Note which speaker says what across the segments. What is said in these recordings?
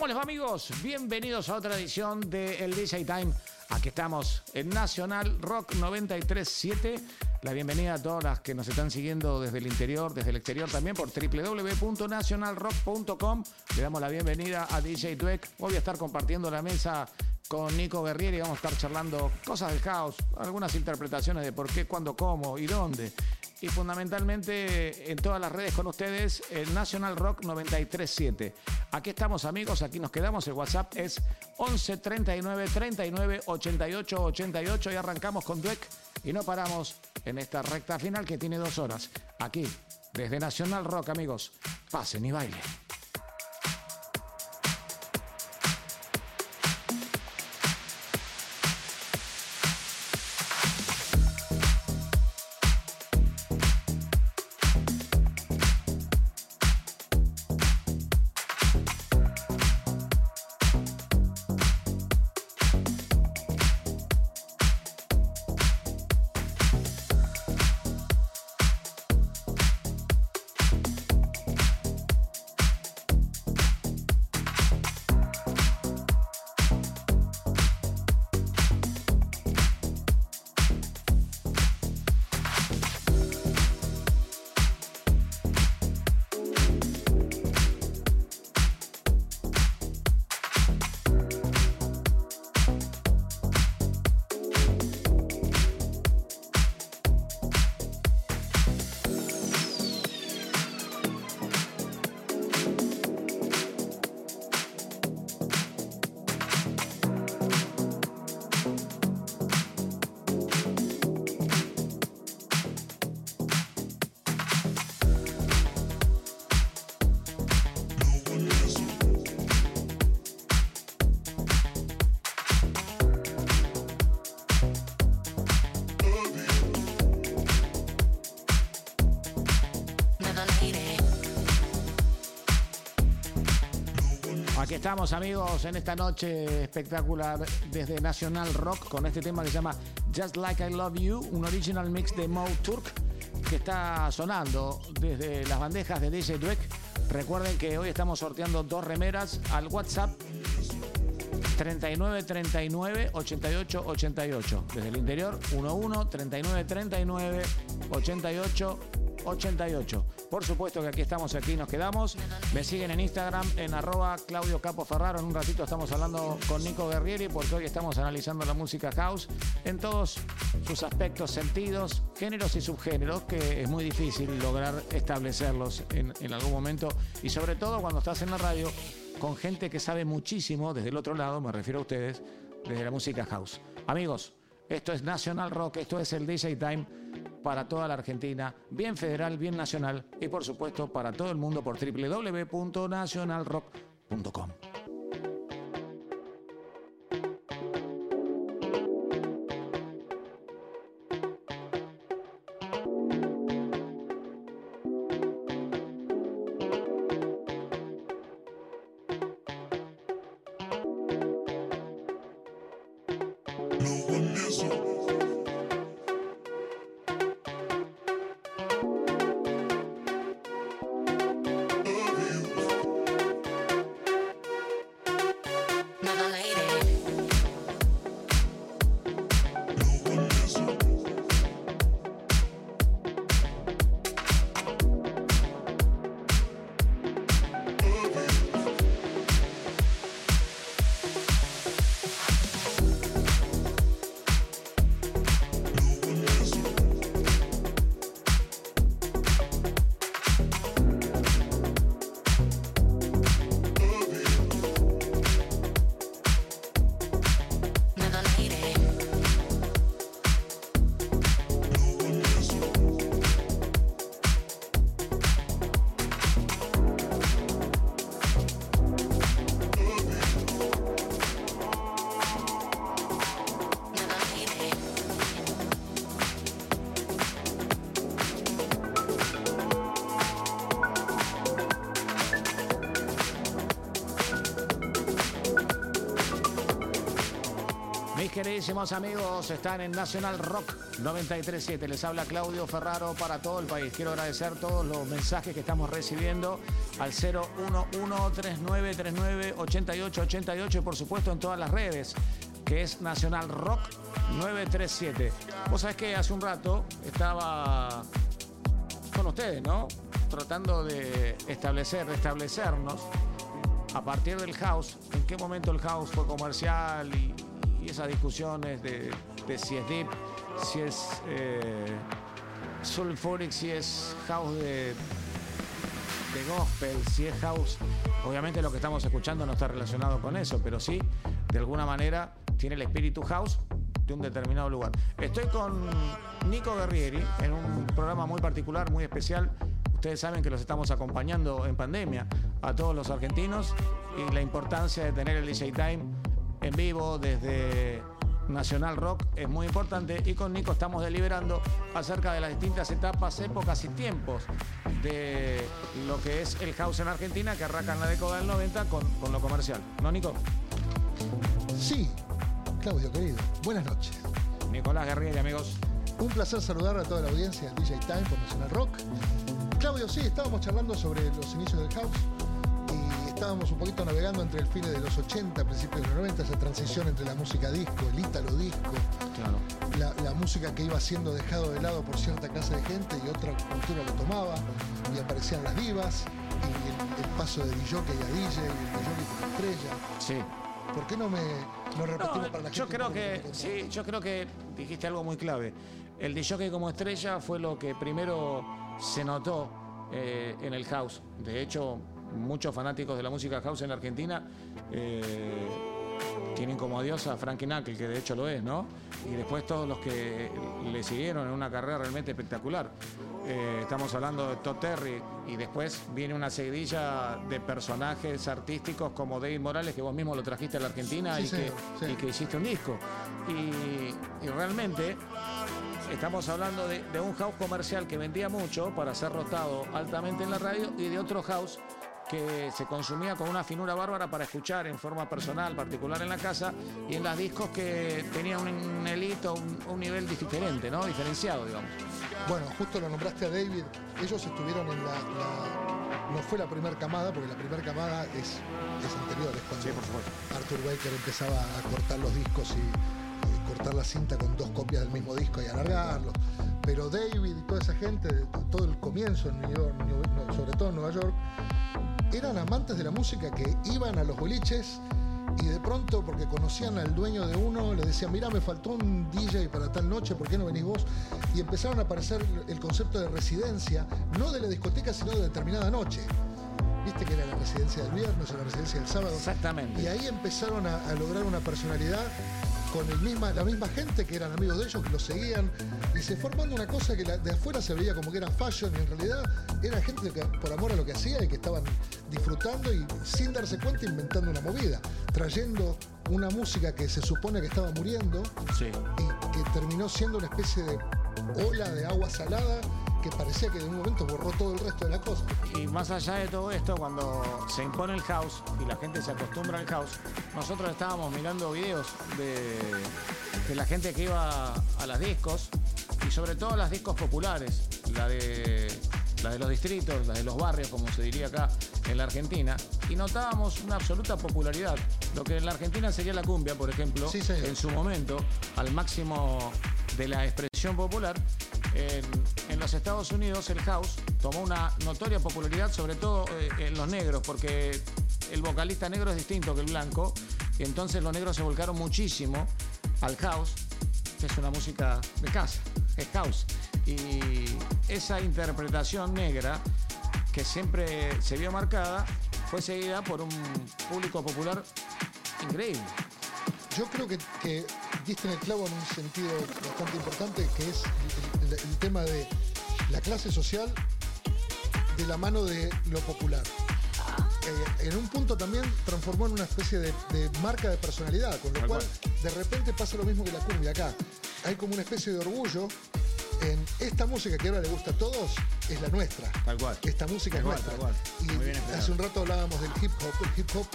Speaker 1: ¿Cómo les va amigos? Bienvenidos a otra edición de El DJ Time. Aquí estamos en Nacional Rock 937. La bienvenida a todas las que nos están siguiendo desde el interior, desde el exterior también por www.nacionalrock.com. Le damos la bienvenida a DJ Dweck. Hoy voy a estar compartiendo la mesa con Nico Guerrieri vamos a estar charlando cosas del house, algunas interpretaciones de por qué, cuándo, cómo y dónde y fundamentalmente en todas las redes con ustedes, el National Rock 937. Aquí estamos amigos, aquí nos quedamos, el WhatsApp es 11 39 39 88 88 y arrancamos con Dweck y no paramos en esta recta final que tiene dos horas. Aquí, desde National Rock amigos, pasen y bailen. Estamos amigos en esta noche espectacular desde National Rock con este tema que se llama Just Like I Love You, un original mix de Mo Turk que está sonando desde las bandejas de DJ Dweck. Recuerden que hoy estamos sorteando dos remeras al WhatsApp 39 39 88 88. Desde el interior 11 39 39 88 88. Por supuesto que aquí estamos, aquí nos quedamos. Me siguen en Instagram en arroba Claudio Capo Ferraro. En un ratito estamos hablando con Nico Guerrieri porque hoy estamos analizando la música house en todos sus aspectos, sentidos, géneros y subgéneros, que es muy difícil lograr establecerlos en, en algún momento. Y sobre todo cuando estás en la radio con gente que sabe muchísimo desde el otro lado, me refiero a ustedes, desde la música house. Amigos, esto es National Rock, esto es el DJ Time para toda la Argentina, bien federal, bien nacional y por supuesto para todo el mundo por www.nationalrock.com. queridísimos amigos, están en National Rock 937. Les habla Claudio Ferraro para todo el país. Quiero agradecer todos los mensajes que estamos recibiendo al 01139398888 y por supuesto en todas las redes, que es Nacional Rock 937. Vos sabés que hace un rato estaba con ustedes, ¿no? Tratando de establecer, restablecernos a partir del house, en qué momento el house fue comercial y, esas discusiones de, si es deep, si es eh, sulfuric, si es house de, de gospel, si es house. Obviamente lo que estamos escuchando no está relacionado con eso, pero sí, de alguna manera, tiene el espíritu house de un determinado lugar. Estoy con Nico Guerrieri en un programa muy particular, muy especial. Ustedes saben que los estamos acompañando en pandemia a todos los argentinos y la importancia de tener el DJ Time en vivo desde Nacional Rock es muy importante y con Nico estamos deliberando acerca de las distintas etapas, épocas y tiempos de lo que es el house en Argentina que arranca en la década del 90 con, con lo comercial. ¿No, Nico?
Speaker 2: Sí, Claudio, querido. Buenas noches.
Speaker 1: Nicolás Guerrieri, amigos.
Speaker 2: Un placer saludar a toda la audiencia del DJ Time por Nacional Rock. Claudio, sí, estábamos charlando sobre los inicios del house estábamos un poquito navegando entre el fin de los 80, principios de los 90, esa transición entre la música disco, el ítalo disco, la, música que iba siendo dejado de lado por cierta clase de gente y otra cultura lo tomaba, y aparecían las divas, y el, paso de DJ a DJ, y el DJ como estrella.
Speaker 1: Sí.
Speaker 2: ¿Por qué no me repetimos para la gente?
Speaker 1: Yo creo que, sí, yo creo que dijiste algo muy clave. El DJ como estrella fue lo que primero se notó eh, en el house. De hecho, muchos fanáticos de la música house en Argentina eh, tienen como adiós a Frankie Knuckle, que de hecho lo es, ¿no? Y después todos los que le siguieron en una carrera realmente espectacular. Eh, estamos hablando de Todd Terry y después viene una seguidilla de personajes artísticos como David Morales, que vos mismo lo trajiste a la Argentina y, que, hiciste un disco. Y, realmente estamos hablando de, de, un house comercial que vendía mucho para ser rotado altamente en la radio y de otro house que se consumía con una finura bárbara para escuchar en forma personal, particular en la casa, y en las discos que tenían un elito, un, nivel diferente, ¿no? Diferenciado, digamos.
Speaker 2: Bueno, justo lo nombraste a David, ellos estuvieron en la, no fue la primera camada, porque la primera camada es, es anterior, es cuando Arthur Baker empezaba a cortar los discos y, cortar la cinta con dos copias del mismo disco y alargarlo. Pero David y toda esa gente, todo el comienzo en New York, sobre todo en Nueva York, eran amantes de la música que iban a los boliches y de pronto, porque conocían al dueño de uno, le decían, mira, me faltó un DJ para tal noche, ¿por qué no venís vos? Y empezaron a aparecer el concepto de residencia, no de la discoteca, sino de determinada noche. Viste que era la residencia del viernes o la residencia del sábado.
Speaker 1: Exactamente.
Speaker 2: Y ahí empezaron a, a lograr una personalidad con el misma, la misma gente que eran amigos de ellos, que los seguían, y se formando una cosa que de afuera se veía como que era fashion, y en realidad era gente que por amor a lo que hacía y que estaban disfrutando y sin darse cuenta inventando una movida, trayendo una música que se supone que estaba muriendo y que terminó siendo una especie de ola de agua salada que parecía que en un momento borró todo el resto de la cosa.
Speaker 1: Y más allá de todo esto, cuando se impone el house y la gente se acostumbra al house, nosotros estábamos mirando videos de, de la gente que iba a las discos y sobre todo las discos populares, la de, la de los distritos, la de los barrios, como se diría acá en la Argentina, y notábamos una absoluta popularidad. Lo que en la Argentina sería la cumbia, por ejemplo, en su momento, al máximo de la expresión popular, en, los Estados Unidos el house tomó una notoria popularidad, sobre todo eh, en los negros, porque el vocalista negro es distinto que el blanco, y entonces los negros se volcaron muchísimo al house, que es una música de casa, es house. Y esa interpretación negra, que siempre se vio marcada, fue seguida por un público popular increíble.
Speaker 2: Yo creo que, que diste en el clavo en un sentido bastante importante, que es el, tema de la clase social de la mano de lo popular. Eh, en un punto también transformó en una especie de, marca de personalidad, con lo cual de repente pasa lo mismo que la cumbia acá. Hay como una especie de orgullo en esta música que ahora le gusta a todos, es la nuestra.
Speaker 1: Tal cual.
Speaker 2: Esta música es nuestra. Y hace un rato hablábamos del hip hop. El hip hop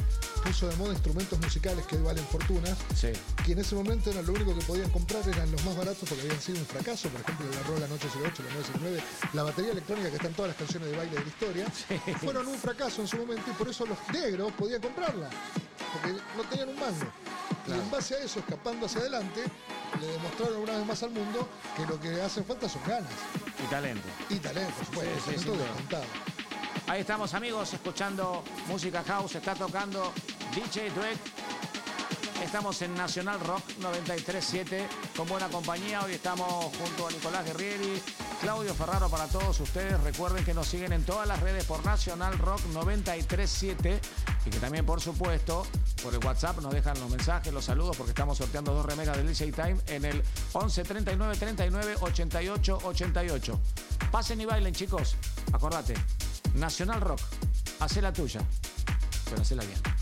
Speaker 2: puso de moda instrumentos musicales que hoy valen fortunas,
Speaker 1: Sí.
Speaker 2: que en ese momento eran lo único que podían comprar, eran los más baratos porque habían sido un fracaso. Por ejemplo, la Rola 808, la 969, la batería electrónica que están todas las canciones de baile de la historia, fueron un fracaso en su momento y por eso los negros podían comprarla, porque no tenían un mango. Y en base a eso, escapando hacia adelante, le demostraron una vez más al mundo que lo que hacen falta son ganas
Speaker 1: Y talento.
Speaker 2: y talento, por supuesto,
Speaker 1: Sí, sí,
Speaker 2: descontado.
Speaker 1: Ahí estamos amigos, escuchando música house, está tocando DJ Dweck. Estamos en Nacional Rock 937 con buena compañía. Hoy estamos junto a Nicolás Guerrieri, Claudio Ferraro para todos ustedes. Recuerden que nos siguen en todas las redes por Nacional Rock 937 y que también, por supuesto, por el WhatsApp nos dejan los mensajes, los saludos, porque estamos sorteando dos remeras del DJ Time en el 11 39 39 88 88. Pasen y bailen, chicos. Acordate, Nacional Rock, hacé la tuya, pero hacela bien.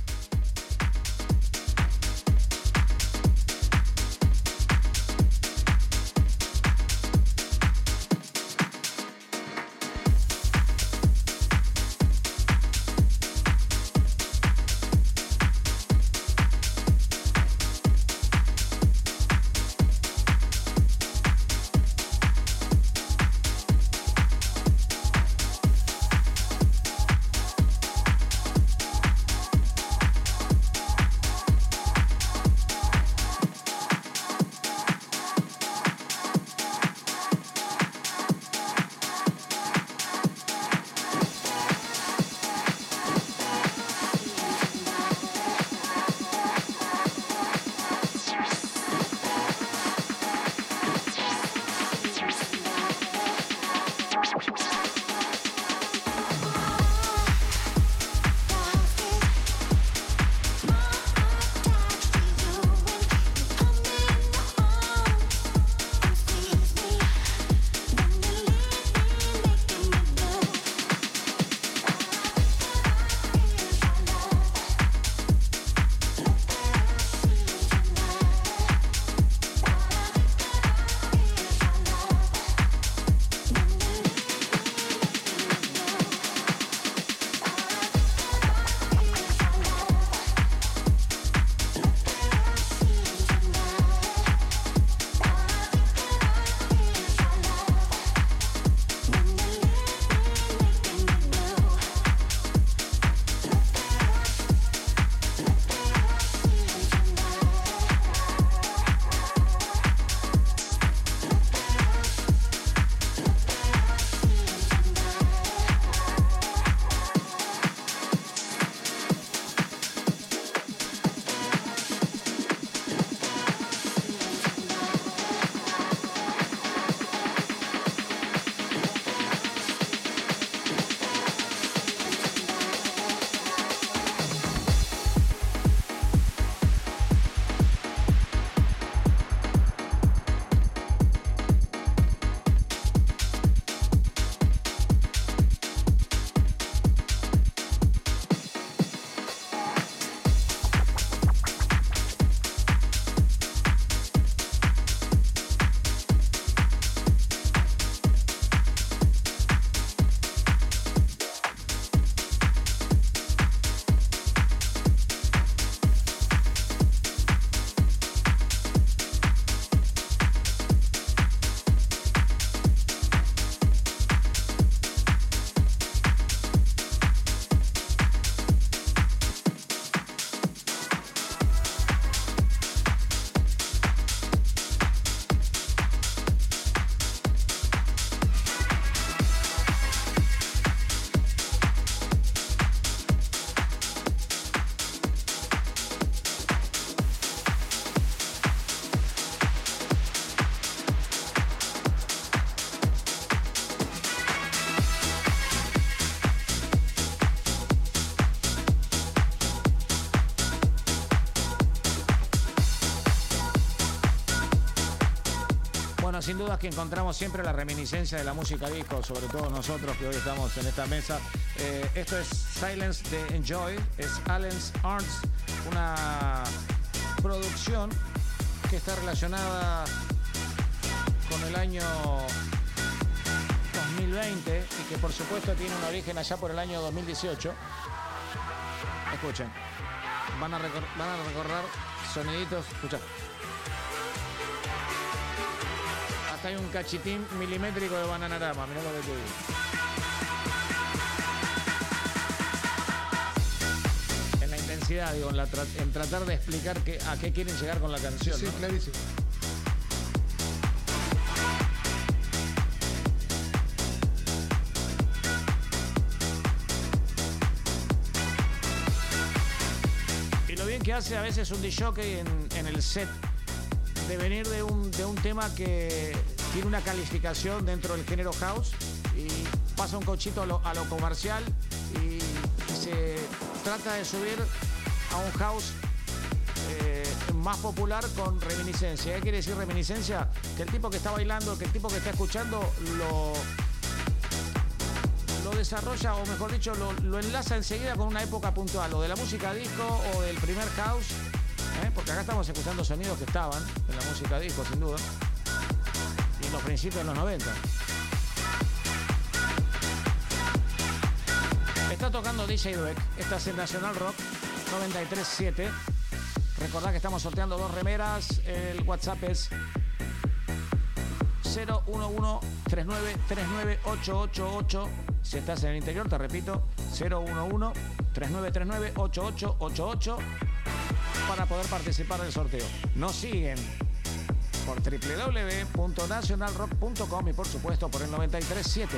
Speaker 1: Sin dudas que encontramos siempre la reminiscencia de la música disco, sobre todo nosotros que hoy estamos en esta mesa. Eh, esto es Silence de Enjoy, es Allen's Arts, una producción que está relacionada con el año 2020 y que por supuesto tiene un origen allá por el año 2018. Escuchen, van a, van a recorrer soniditos. Escucha. Cachitín milimétrico de bananarama, mirá lo que te digo. En la intensidad, digo, en, tratar de explicar a qué quieren llegar con la canción.
Speaker 2: Sí, clarísimo.
Speaker 1: que hace a veces un DJ en, en el set de venir de un, de un tema que tiene una calificación dentro del género house y pasa un cochito a lo, comercial y, se trata de subir a un house eh, más popular con reminiscencia. ¿Qué quiere decir reminiscencia? Que el tipo que está bailando, que el tipo que está escuchando lo lo desarrolla, o mejor dicho, lo, enlaza enseguida con una época puntual, o de la música disco o del primer house, ¿eh? porque acá estamos escuchando sonidos que estaban en la música disco, sin duda, los principios de los 90. Está tocando DJ Dweck, esta es el Nacional Rock 93.7. Recordad que estamos sorteando dos remeras, el WhatsApp es 011 39 39 888 si estás en el interior, te repito, 011-3939-8888 para poder participar del sorteo. Nos siguen por www.nationalrock.com y por supuesto por el 937.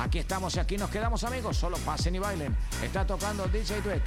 Speaker 1: Aquí estamos y aquí nos quedamos amigos, solo pasen y bailen. Está tocando DJ Dweck.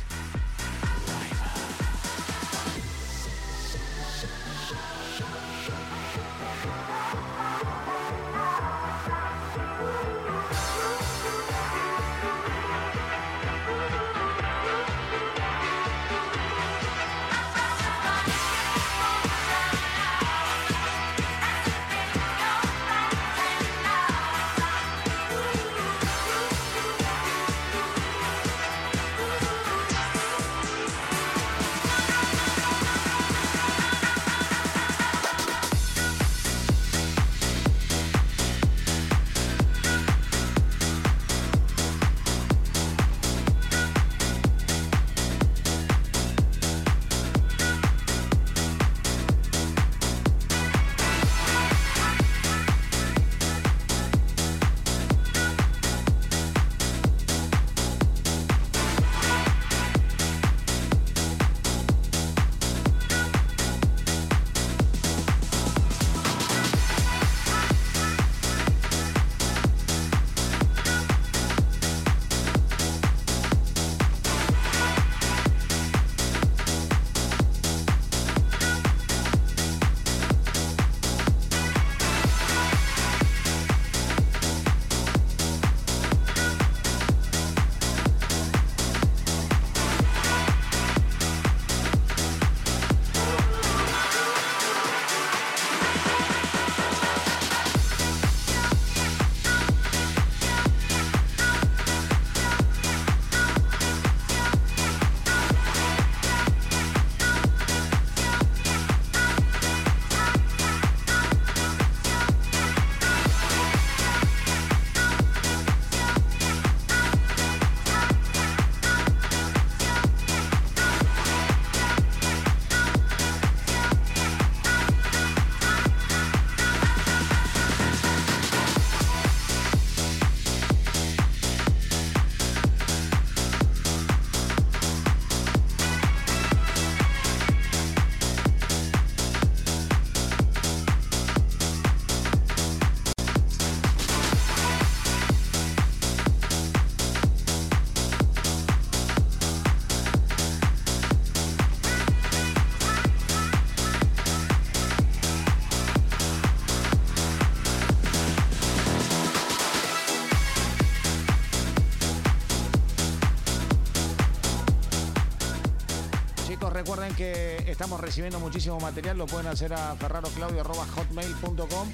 Speaker 1: Estamos recibiendo muchísimo material, lo pueden hacer a ferraroclaudio.hotmail.com.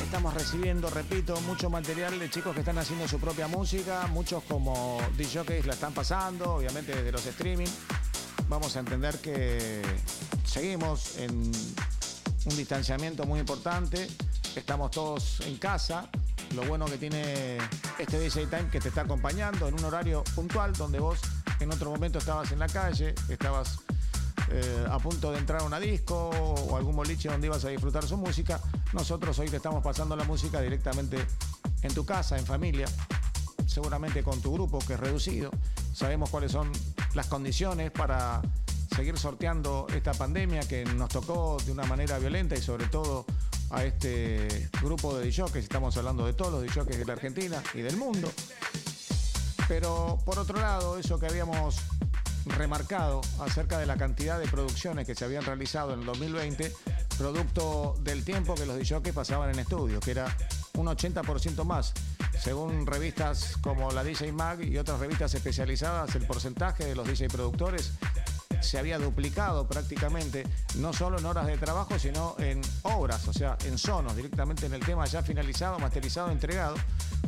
Speaker 1: Estamos recibiendo, repito, mucho material de chicos que están haciendo su propia música, muchos como DJs la están pasando, obviamente desde los streaming. Vamos a entender que seguimos en un distanciamiento muy importante, estamos todos en casa. Lo bueno que tiene este DJ Time que te está acompañando en un horario puntual donde vos en otro momento estabas en la calle, estabas eh, a punto de entrar a una disco o algún boliche donde ibas a disfrutar su música, nosotros hoy te estamos pasando la música directamente en tu casa, en familia, seguramente con tu grupo que es reducido. Sabemos cuáles son las condiciones para seguir sorteando esta pandemia que nos tocó de una manera violenta y sobre todo a este grupo de DJs, estamos hablando de todos los DJs de la Argentina y del mundo. Pero por otro lado, eso que habíamos remarcado acerca de la cantidad de producciones que se habían realizado en el 2020, producto del tiempo que los DJs pasaban en estudio, que era un 80% más. Según revistas como la DJ Mag y otras revistas especializadas, el porcentaje de los DJ productores se había duplicado prácticamente, no solo en horas de trabajo, sino en obras, o sea, en sonos, directamente en el tema ya finalizado, masterizado, entregado.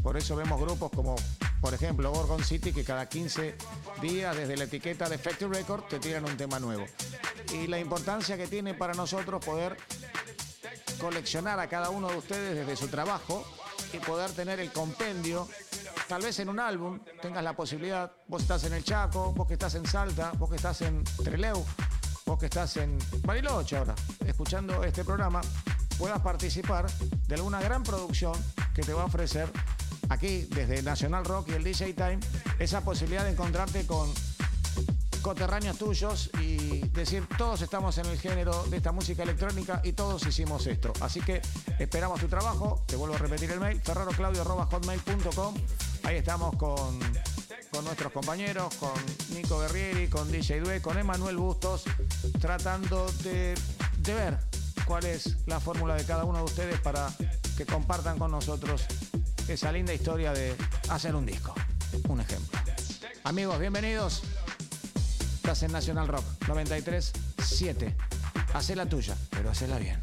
Speaker 1: Por eso vemos grupos como, por ejemplo, Gorgon City, que cada 15 días desde la etiqueta de Factory Record te tiran un tema nuevo. Y la importancia que tiene para nosotros poder coleccionar a cada uno de ustedes desde su trabajo y poder tener el compendio tal vez en un álbum tengas la posibilidad, vos estás en el Chaco, vos que estás en Salta, vos que estás en Treleu, vos que estás en Bariloche ahora, escuchando este programa, puedas participar de alguna gran producción que te va a ofrecer aquí desde National Rock y el DJ Time esa posibilidad de encontrarte con coterráneos tuyos y decir todos estamos en el género de esta música electrónica y todos hicimos esto. Así que esperamos tu trabajo, te vuelvo a repetir el mail, ferraroclaudio.hotmail.com Ahí estamos con, con nuestros compañeros, con Nico Guerrieri, con DJ Due, con Emanuel Bustos, tratando de, de ver cuál es la fórmula de cada uno de ustedes para que compartan con nosotros esa linda historia de hacer un disco. Un ejemplo. Amigos, bienvenidos. Estás en National Rock 93.7. Hacé la tuya, pero hacela bien.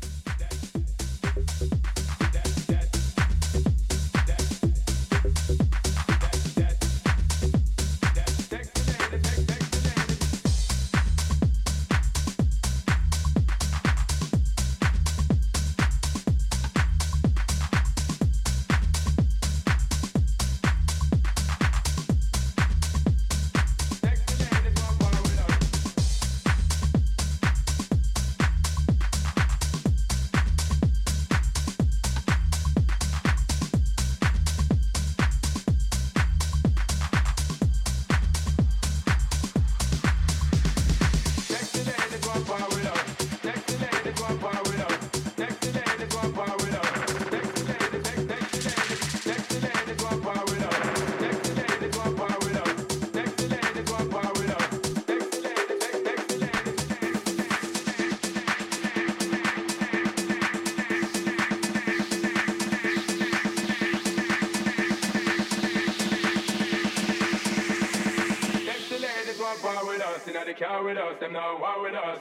Speaker 1: with us, them not war with us.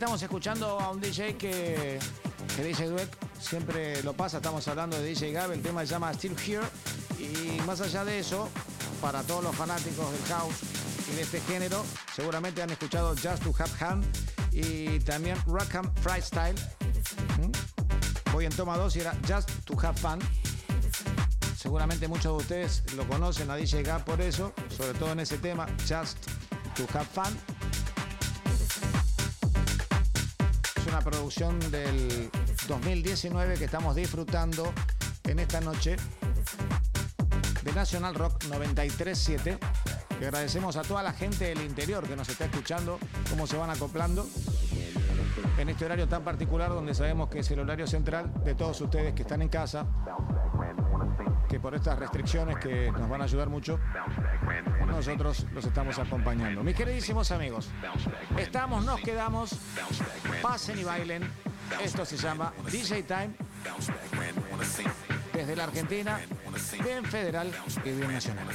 Speaker 1: Estamos escuchando a un DJ que, que DJ Dweck siempre lo pasa. Estamos hablando de DJ Gab. El tema se llama Still Here. Y más allá de eso, para todos los fanáticos del house y de este género, seguramente han escuchado Just to Have Hand y también Rackham Freestyle. ¿Mm? Voy en toma 2 y era Just to Have Fun. Seguramente muchos de ustedes lo conocen a DJ Gab por eso, sobre todo en ese tema, Just to Have Fun. Producción del 2019 que estamos disfrutando en esta noche de National Rock 937. Que agradecemos a toda la gente del interior que nos está escuchando, cómo se van acoplando en este horario tan particular donde sabemos que es el horario central de todos ustedes que están en casa, que por estas restricciones que nos van a ayudar mucho, nosotros los estamos acompañando. Mis queridísimos amigos, estamos, nos quedamos, pasen y bailen. Esto se llama DJ Time desde la Argentina, bien federal y bien nacional.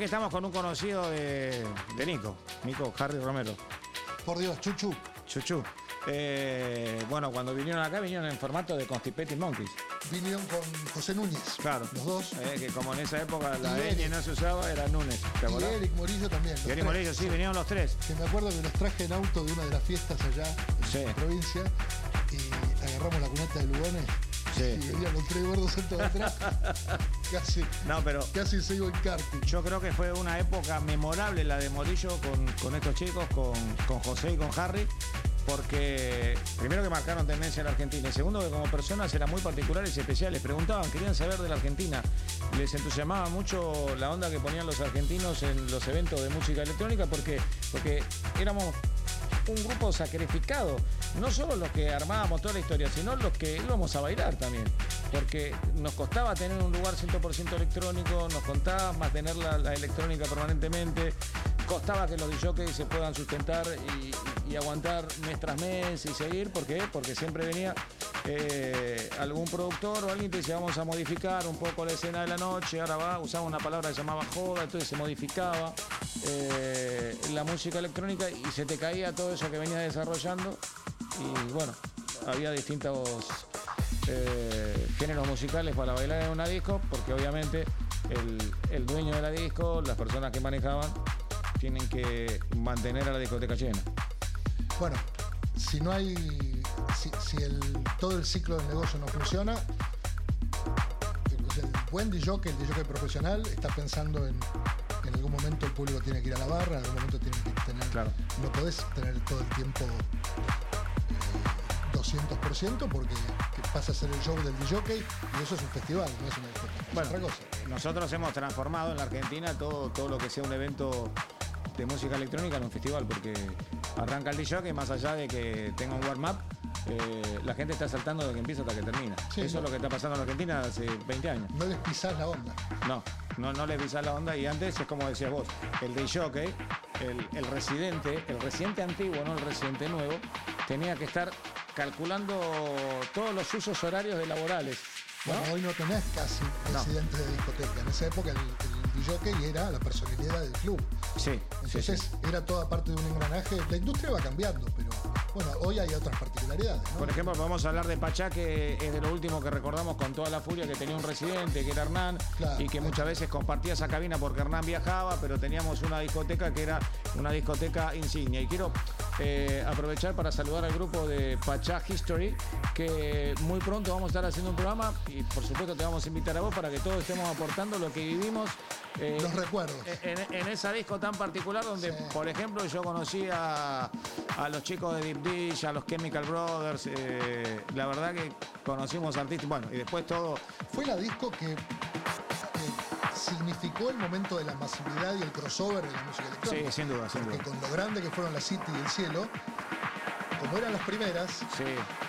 Speaker 1: Aquí estamos con un conocido de, de Nico, Nico Harry Romero.
Speaker 2: Por Dios, Chuchu.
Speaker 1: Chuchu. Eh, bueno, cuando vinieron acá vinieron en formato de Constipated Monkeys.
Speaker 2: Vinieron con José Núñez.
Speaker 1: Claro.
Speaker 2: Los dos.
Speaker 1: Eh, que como en esa época
Speaker 2: Y
Speaker 1: la
Speaker 2: Eric.
Speaker 1: ñ no se usaba, era Núñez. ¿Te
Speaker 2: Y? Eric Morillo también.
Speaker 1: Y Eric. Morillo, sí, vinieron los tres.
Speaker 2: Que me acuerdo que los traje en auto de una de las fiestas allá en
Speaker 1: Sí.
Speaker 2: la provincia y agarramos la cuneta de Lugones
Speaker 1: Sí.
Speaker 2: y venían los tres gordos sentados atrás. casi,
Speaker 1: No, pero
Speaker 2: casi se iba en karting.
Speaker 1: yo creo que fue una época memorable la de Morillo con, con estos chicos, con, con José y con Harry, porque primero que marcaron tendencia en la Argentina y segundo que como personas eran muy particulares y especiales. Preguntaban, querían saber de la Argentina. Les entusiasmaba mucho la onda que ponían los argentinos en los eventos de música electrónica porque, porque éramos un grupo sacrificado. No solo los que armábamos toda la historia, sino los que íbamos a bailar también. Porque nos costaba tener un lugar 100% electrónico, nos costaba mantener la, electrónica permanentemente, costaba que los DJs se puedan sustentar y, y aguantar mes tras mes y seguir. ¿Por qué? Porque siempre venía eh, algún productor o alguien que decía vamos a modificar un poco la escena de la noche, ahora va, usaba una palabra que se llamaba joda, entonces se modificaba eh, la música electrónica y se te caía todo eso que venía desarrollando y bueno, había distintos eh, géneros musicales para bailar en una disco, porque obviamente el, el dueño de la disco, las personas que manejaban, tienen que mantener a la discoteca llena.
Speaker 2: Bueno, si no hay. Si, si el, todo el ciclo del negocio no funciona, el, buen DJ, el DJ profesional, está pensando en. En algún momento el público tiene que ir a la barra, en algún momento tiene que tener.
Speaker 1: Claro.
Speaker 2: No podés tener todo el tiempo 200% porque que pasa a ser el show del DJ y eso es un festival, no es una discoteca.
Speaker 1: Bueno,
Speaker 2: otra cosa.
Speaker 1: nosotros hemos transformado en la Argentina todo, todo lo que sea un evento de música electrónica en un festival, porque arranca el DJ más allá de que tenga un warm-up, eh, la gente está saltando de que empieza hasta que termina.
Speaker 2: Sí,
Speaker 1: Eso
Speaker 2: no.
Speaker 1: es lo que está pasando en Argentina hace 20 años.
Speaker 2: No les pisás la onda.
Speaker 1: No, no, no le pisás la onda y antes es como decías vos, el de jockey, el, el residente, el residente antiguo, no el residente nuevo, tenía que estar calculando todos los usos horarios de laborales. ¿No?
Speaker 2: Bueno, hoy no tenés casi
Speaker 1: No.
Speaker 2: residentes de discoteca. En esa época el, el era la personalidad del club.
Speaker 1: Sí,
Speaker 2: Entonces
Speaker 1: sí.
Speaker 2: era toda parte de un engranaje. La industria va cambiando, pero bueno, hoy hay otras particularidades. ¿no?
Speaker 1: Por ejemplo, podemos hablar de Pachá, que es de lo último que recordamos con toda la furia que tenía un residente, que era Hernán,
Speaker 2: Claro,
Speaker 1: y que muchas veces compartía esa cabina porque Hernán viajaba, pero teníamos una discoteca que era una discoteca insignia. Y quiero eh, aprovechar para saludar al grupo de Pachá History, que muy pronto vamos a estar haciendo un programa y por supuesto te vamos a invitar a vos para que todos estemos aportando lo que vivimos. eh,
Speaker 2: Los recuerdos.
Speaker 1: en, en esa disco tan particular donde,
Speaker 2: Sí.
Speaker 1: por ejemplo, yo conocí a, a los chicos de Deep Dish, a los Chemical Brothers, eh, la verdad que conocimos artistas, bueno, y después todo,
Speaker 2: Fue la disco que, significó el momento de la masividad y el crossover de la música
Speaker 1: sí,
Speaker 2: electrónica.
Speaker 1: sin duda, sin
Speaker 2: Porque
Speaker 1: duda.
Speaker 2: con lo grande que fueron la City y el cielo, como eran las primeras,
Speaker 1: Sí,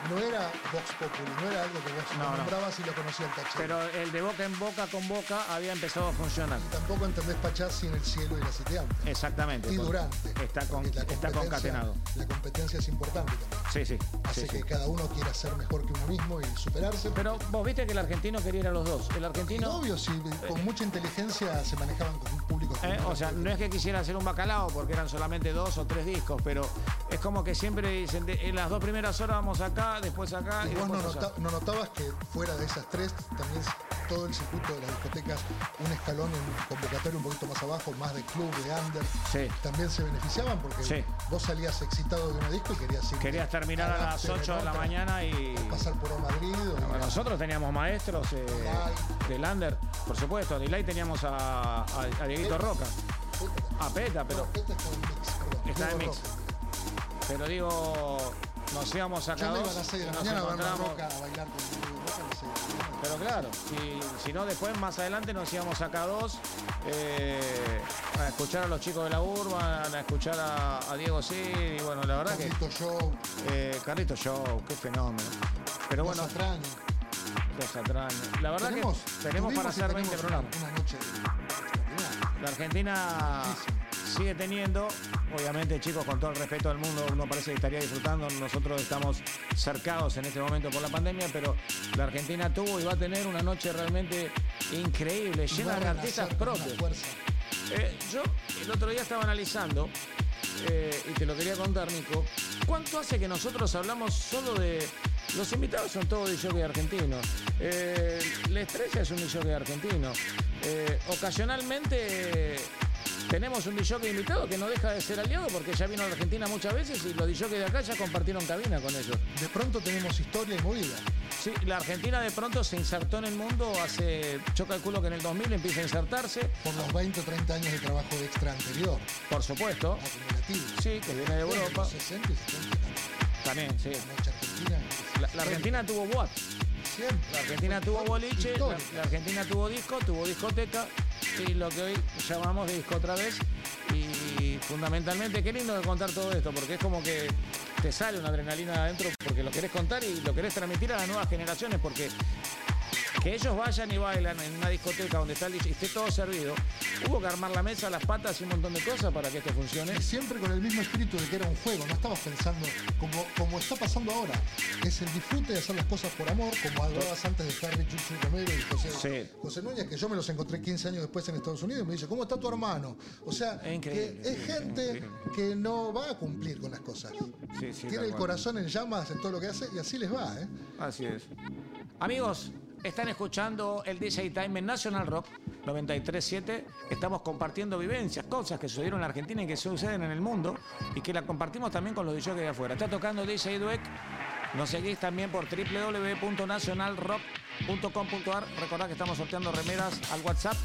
Speaker 2: no era Vox Populi, no era algo que vos
Speaker 1: No,
Speaker 2: nombrabas y lo conocía el taché.
Speaker 1: pero el de boca en boca con boca había empezado a funcionar.
Speaker 2: Y tampoco entendés Pachá sin el cielo y la City antes.
Speaker 1: Exactamente.
Speaker 2: Y durante.
Speaker 1: Está, con- está concatenado.
Speaker 2: La competencia es importante también.
Speaker 1: Sí, sí.
Speaker 2: Hace
Speaker 1: sí,
Speaker 2: que
Speaker 1: sí.
Speaker 2: cada uno quiera ser mejor que uno mismo y superarse.
Speaker 1: Pero vos viste que el argentino quería ir a los dos. El argentino.
Speaker 2: obvio, si con mucha inteligencia se manejaban con un público.
Speaker 1: Eh, o sea, no es que quisiera hacer un bacalao porque eran solamente dos o tres discos, pero es como que siempre dicen, de- en las dos primeras horas vamos acá, después acá y,
Speaker 2: Y vos no, nota- notabas que fuera de esas tres, también todo el circuito de las discotecas, un escalón en convocatoria un poquito más abajo, más de club, de under,
Speaker 1: Sí.
Speaker 2: también se beneficiaban porque
Speaker 1: Sí.
Speaker 2: vos salías excitado de una disco y querías ir.
Speaker 1: Querías terminar a las
Speaker 2: After en
Speaker 1: 8 de la mañana y...
Speaker 2: pasar por Madrid. o
Speaker 1: nosotros teníamos maestros eh, de Lander, por supuesto, de Delay teníamos a, a, a Dieguito Roca, a Peta, pero,
Speaker 2: No, este está en mix, perdón.
Speaker 1: Está en mix.
Speaker 2: Roca.
Speaker 1: Pero digo, nos íbamos acá
Speaker 2: Yo me iba a
Speaker 1: dos
Speaker 2: las 6 de
Speaker 1: y
Speaker 2: la
Speaker 1: nos
Speaker 2: mañana a ver la
Speaker 1: encontramos-
Speaker 2: roca a bailar con Diego Roca a las 6 de la mañana.
Speaker 1: Pero claro, si, si no, después más adelante nos íbamos acá dos eh, a escuchar a los chicos de la Urban, a escuchar a, a Diego Sid, y bueno, la verdad que
Speaker 2: Carlito Show,
Speaker 1: eh, Carlito Show, qué fenómeno. Pero
Speaker 2: Los
Speaker 1: bueno,
Speaker 2: Atraños.
Speaker 1: los atraños. La verdad
Speaker 2: Tenemos,
Speaker 1: que tenemos para hacer 20
Speaker 2: tenemos
Speaker 1: programas.
Speaker 2: Una noche extraordinaria.
Speaker 1: La Argentina sigue teniendo, obviamente chicos, con todo el respeto del mundo, uno parece que estaría disfrutando, nosotros estamos cercados en este momento por la pandemia, pero la Argentina tuvo y va a tener una noche realmente increíble, llena de artistas propios. Eh, yo el otro día estaba analizando, eh, y te lo quería contar, Nico, ¿cuánto hace que nosotros hablamos solo de... Los invitados son todos de argentinos. Eh, la estrella es un de argentino. Eh, ocasionalmente tenemos un DJ invitado que no deja de ser aliado porque ya vino a Argentina muchas veces y los DJ de acá ya compartieron cabina con ellos.
Speaker 2: De pronto tenemos historia y movida.
Speaker 1: Sí, la Argentina de pronto se insertó en el mundo hace, yo calculo que en el 2000 empieza a insertarse.
Speaker 2: Por los 20 o 30 años de trabajo extra anterior.
Speaker 1: Por supuesto.
Speaker 2: Acumulativo.
Speaker 1: Sí, que viene de Europa.
Speaker 2: 60 y 70
Speaker 1: también. sí. La, Argentina tuvo what?
Speaker 2: Siempre.
Speaker 1: La Argentina tuvo boliche, la Argentina tuvo disco, tuvo discoteca y lo que hoy llamamos de disco otra vez. Y fundamentalmente, qué lindo de contar todo esto, porque es como que te sale una adrenalina adentro porque lo querés contar y lo querés transmitir a las nuevas generaciones, porque que ellos vayan y bailan en una discoteca donde está el DJ esté todo servido, hubo que armar la mesa, las patas y un montón de cosas para que esto funcione.
Speaker 2: Y siempre con el mismo espíritu de que era un juego, no estabas pensando como, como está pasando ahora. Es el disfrute de hacer las cosas por amor, como hablabas antes de Harry Chuchu Romero y José, José Núñez, que yo me los encontré 15 años después en Estados Unidos y me dice, ¿cómo está tu hermano? O sea, que es gente que no va a cumplir con las cosas. Tiene el corazón en llamas en todo lo que hace y así les va. ¿eh?
Speaker 1: Así es. Amigos, están escuchando el DJ Time en National Rock 937. Estamos compartiendo vivencias, cosas que sucedieron en Argentina y que suceden en el mundo y que la compartimos también con los DJs de afuera. Está tocando DJ Dweck. Nos seguís también por www.nationalrock.com.ar. Recordad que estamos sorteando remeras al WhatsApp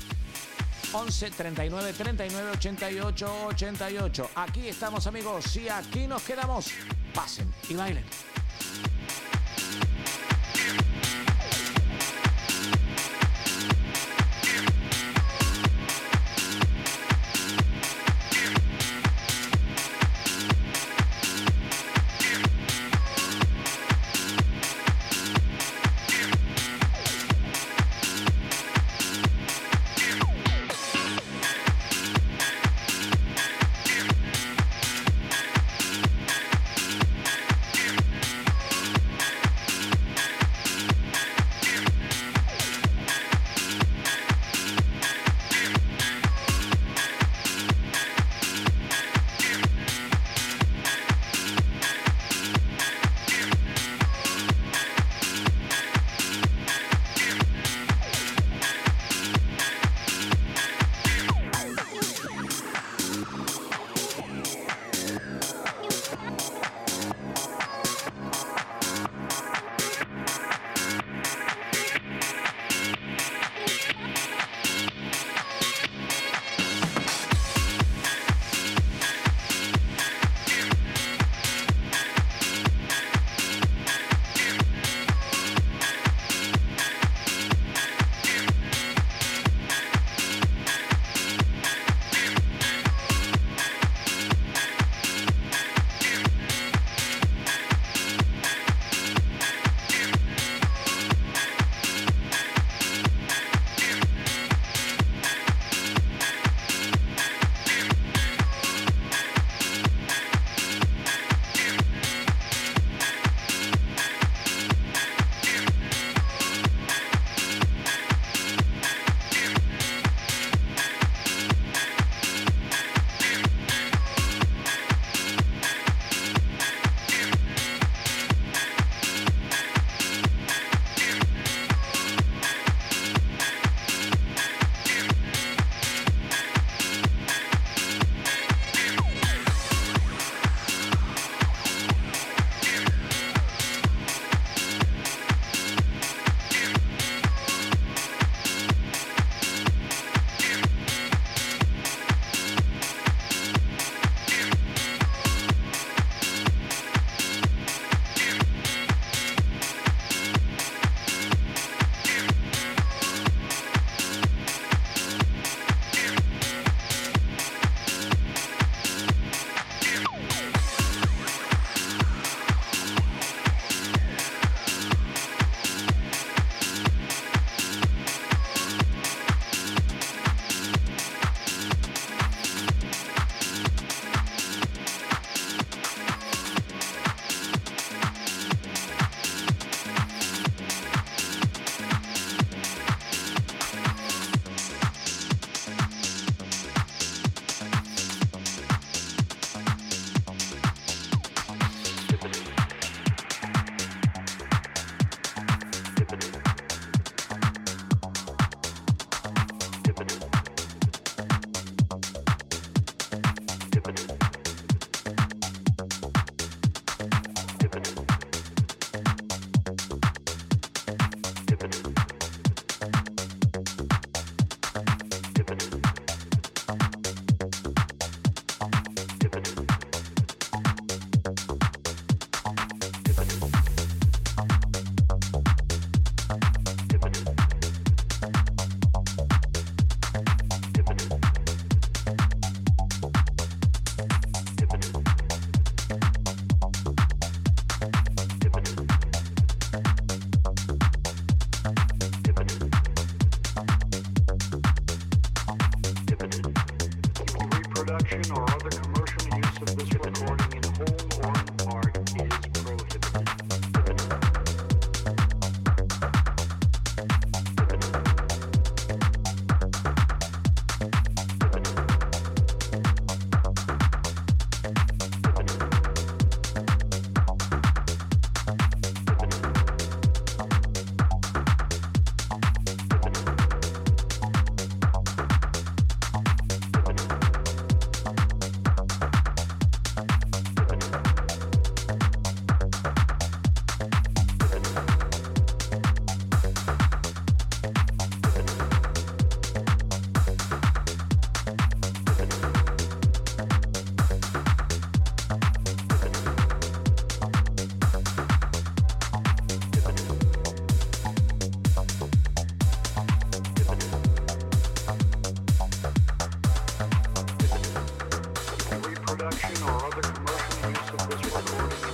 Speaker 1: 11 39 39 88 88. Aquí estamos amigos y aquí nos quedamos. Pasen y bailen. production or other commercial use of this recording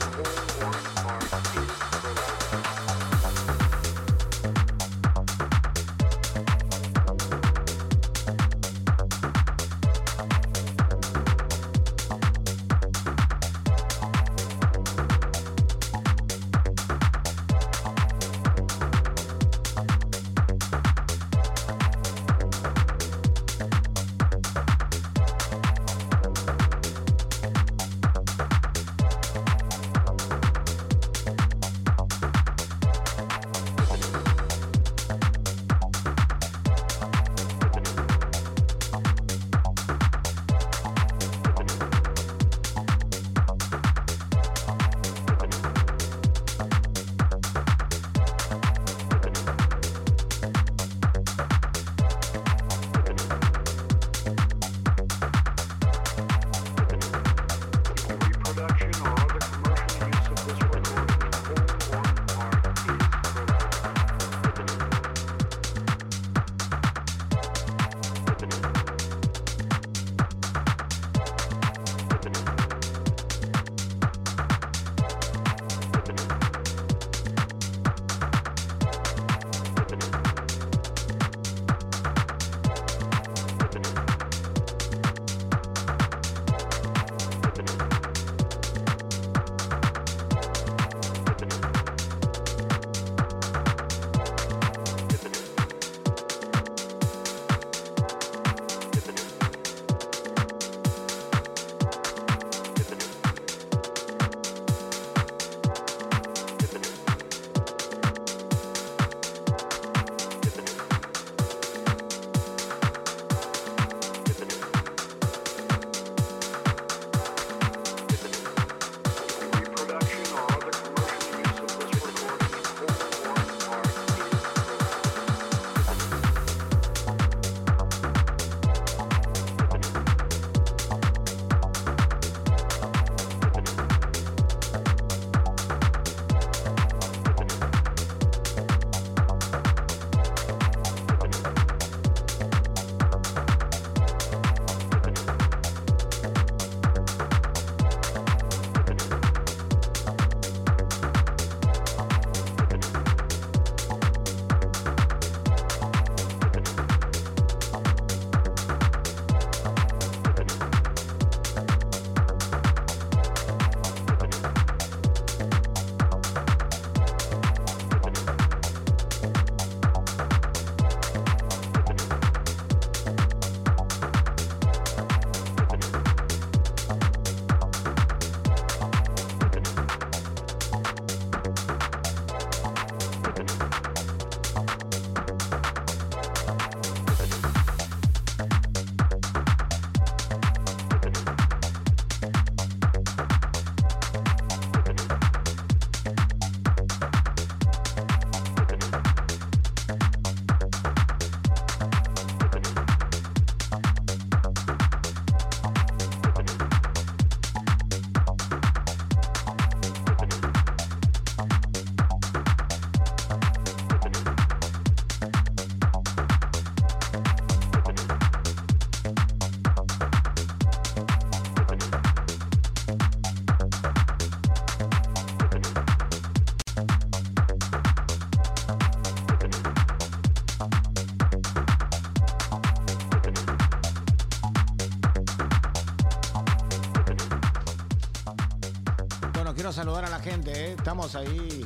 Speaker 1: estamos ahí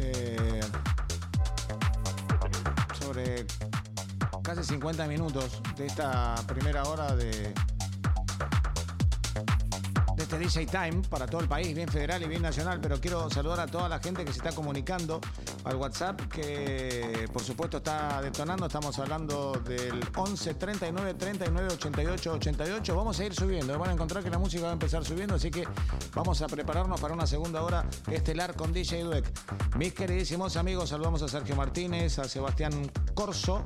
Speaker 1: eh, sobre casi 50 minutos de esta primera hora de, de este DJ Time para todo el país, bien federal y bien nacional, pero quiero saludar a toda la gente que se está comunicando al WhatsApp, que por supuesto está detonando. Estamos hablando del 11 39 39 88 88. Vamos a ir subiendo. Van a encontrar que la música va a empezar subiendo, así que vamos a prepararnos para una segunda hora estelar con DJ Dueck. Mis queridísimos amigos, saludamos a Sergio Martínez, a Sebastián Corso.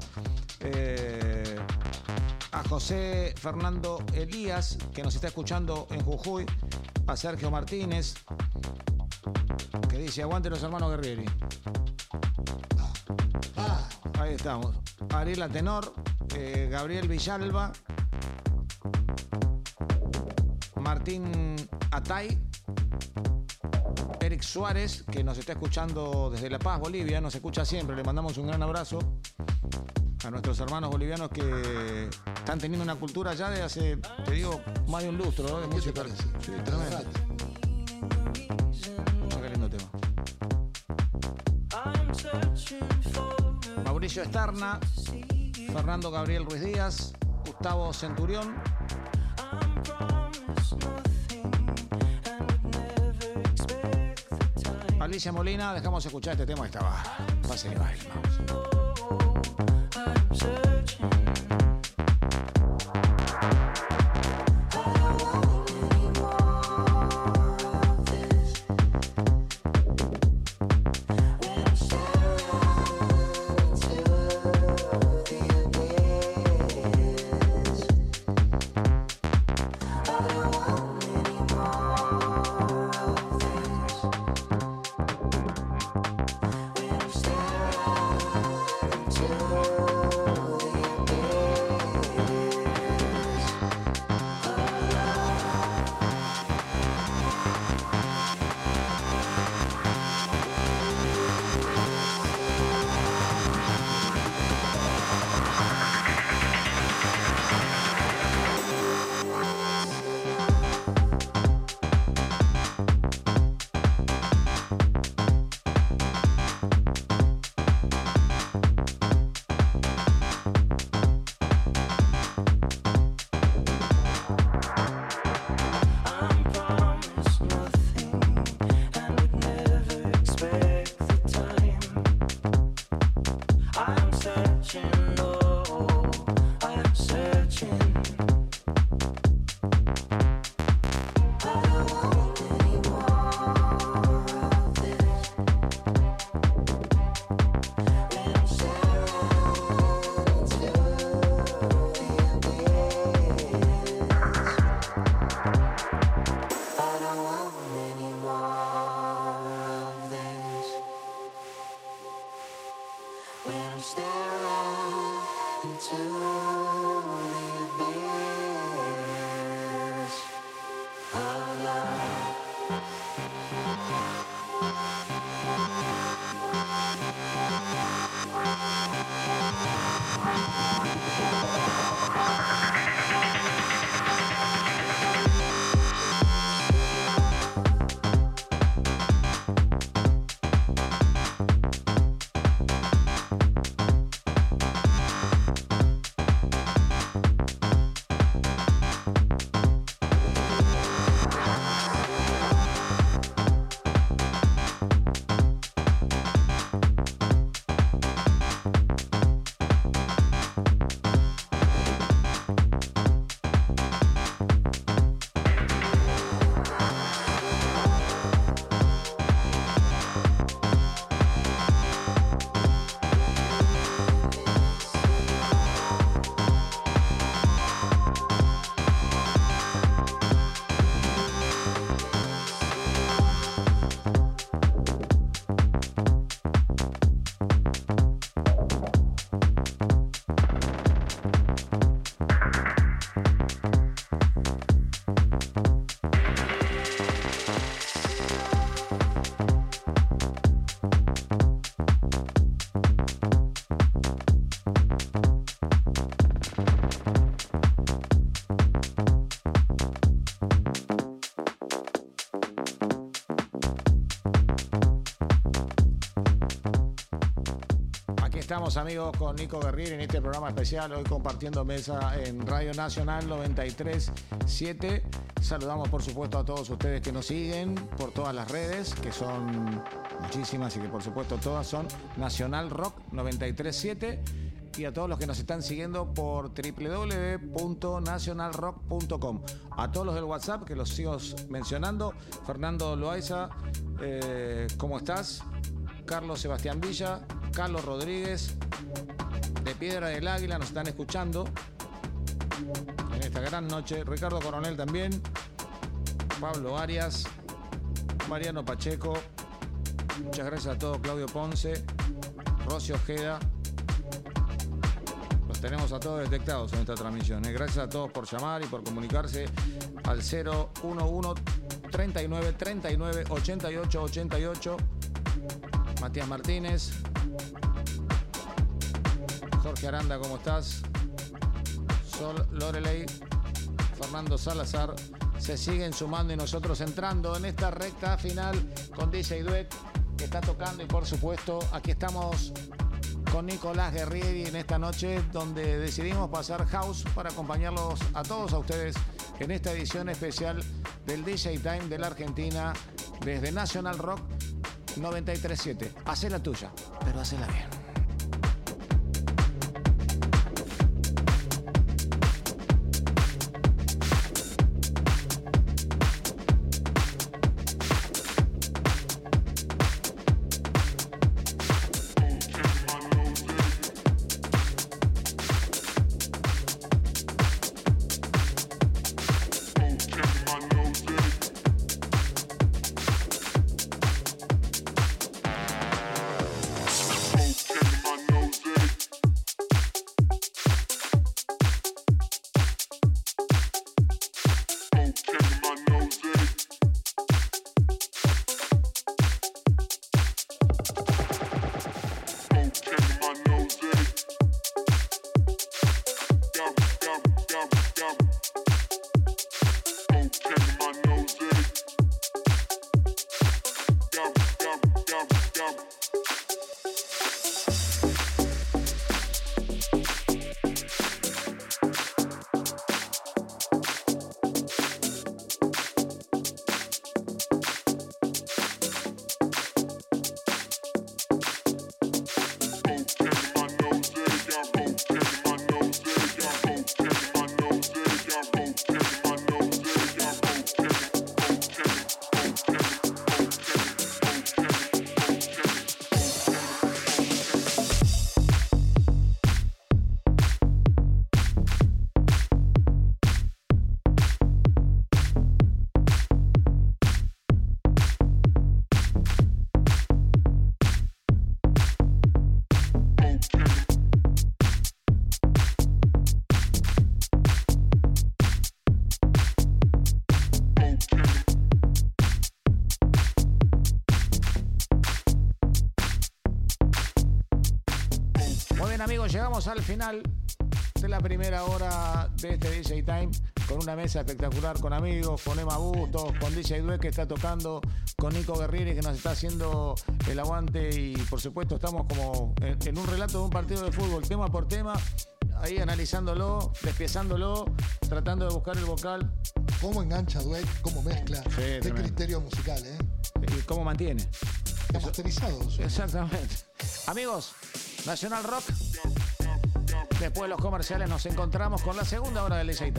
Speaker 1: Eh, a José Fernando Elías, que nos está escuchando en Jujuy, a Sergio Martínez, que dice, aguante los hermanos Guerrieri. Ahí estamos. Ariela Tenor, eh, Gabriel Villalba, Martín Atay, Eric Suárez, que nos está escuchando desde La Paz, Bolivia, nos escucha siempre, le mandamos un gran abrazo a nuestros hermanos bolivianos que están teniendo una cultura ya de hace, te digo, más de un lustro ¿no? de
Speaker 2: ¿Qué te
Speaker 1: música. Sí, Mauricio Estarna, Fernando Gabriel Ruiz Díaz, Gustavo Centurión. Alicia Molina, dejamos escuchar este tema que estaba. Pase y baile, amigos con Nico Guerrieri en este programa especial, hoy compartiendo mesa en Radio Nacional 937. Saludamos por supuesto a todos ustedes que nos siguen por todas las redes, que son muchísimas y que por supuesto todas son Nacional Rock 937 y a todos los que nos están siguiendo por www.nacionalrock.com. A todos los del WhatsApp, que los sigo mencionando. Fernando Loaiza, eh, ¿cómo estás? Carlos Sebastián Villa, Carlos Rodríguez, de Piedra del Águila, nos están escuchando en esta gran noche. Ricardo Coronel también, Pablo Arias, Mariano Pacheco, muchas gracias a todos, Claudio Ponce, Rocio Ojeda. Los tenemos a todos detectados en esta transmisión. ¿eh? Gracias a todos por llamar y por comunicarse al 011 39 39 88 88. Matías Martínez, Jorge Aranda, ¿cómo estás? Sol Loreley, Fernando Salazar, se siguen sumando y nosotros entrando en esta recta final con DJ Duet que está tocando y por supuesto aquí estamos con Nicolás Guerrieri en esta noche donde decidimos pasar house para acompañarlos a todos a ustedes en esta edición especial del DJ Time de la Argentina desde National Rock 937. Hacé la tuya, pero hacela bien. Llegamos al final de la primera hora de este DJ Time con una mesa espectacular con amigos, con Emma Bustos, con DJ Due que está tocando, con Nico Guerrieri que nos está haciendo el aguante y por supuesto estamos como en, un relato de un partido de fútbol, tema por tema, ahí analizándolo, despiezándolo, tratando de buscar el vocal.
Speaker 2: ¿Cómo engancha Due? ¿Cómo mezcla? Qué criterio musical, ¿eh?
Speaker 1: Y cómo mantiene.
Speaker 2: Está masterizado.
Speaker 1: Exactamente. Amigos, Nacional Rock Después de los comerciales nos encontramos con la segunda hora del DJ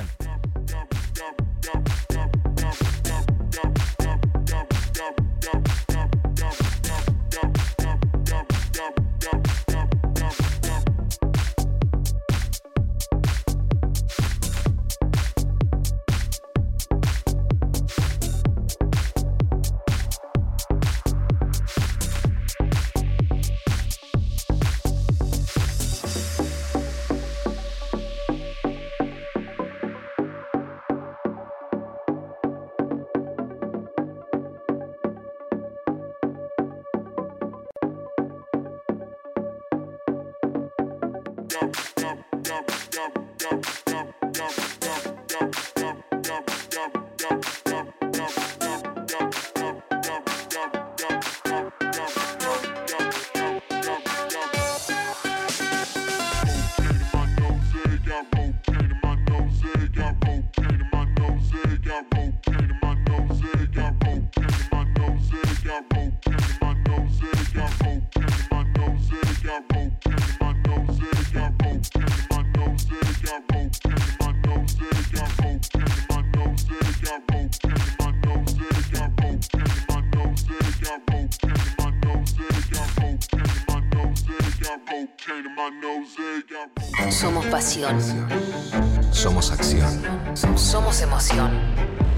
Speaker 3: pasión.
Speaker 4: Somos acción.
Speaker 3: Somos emoción.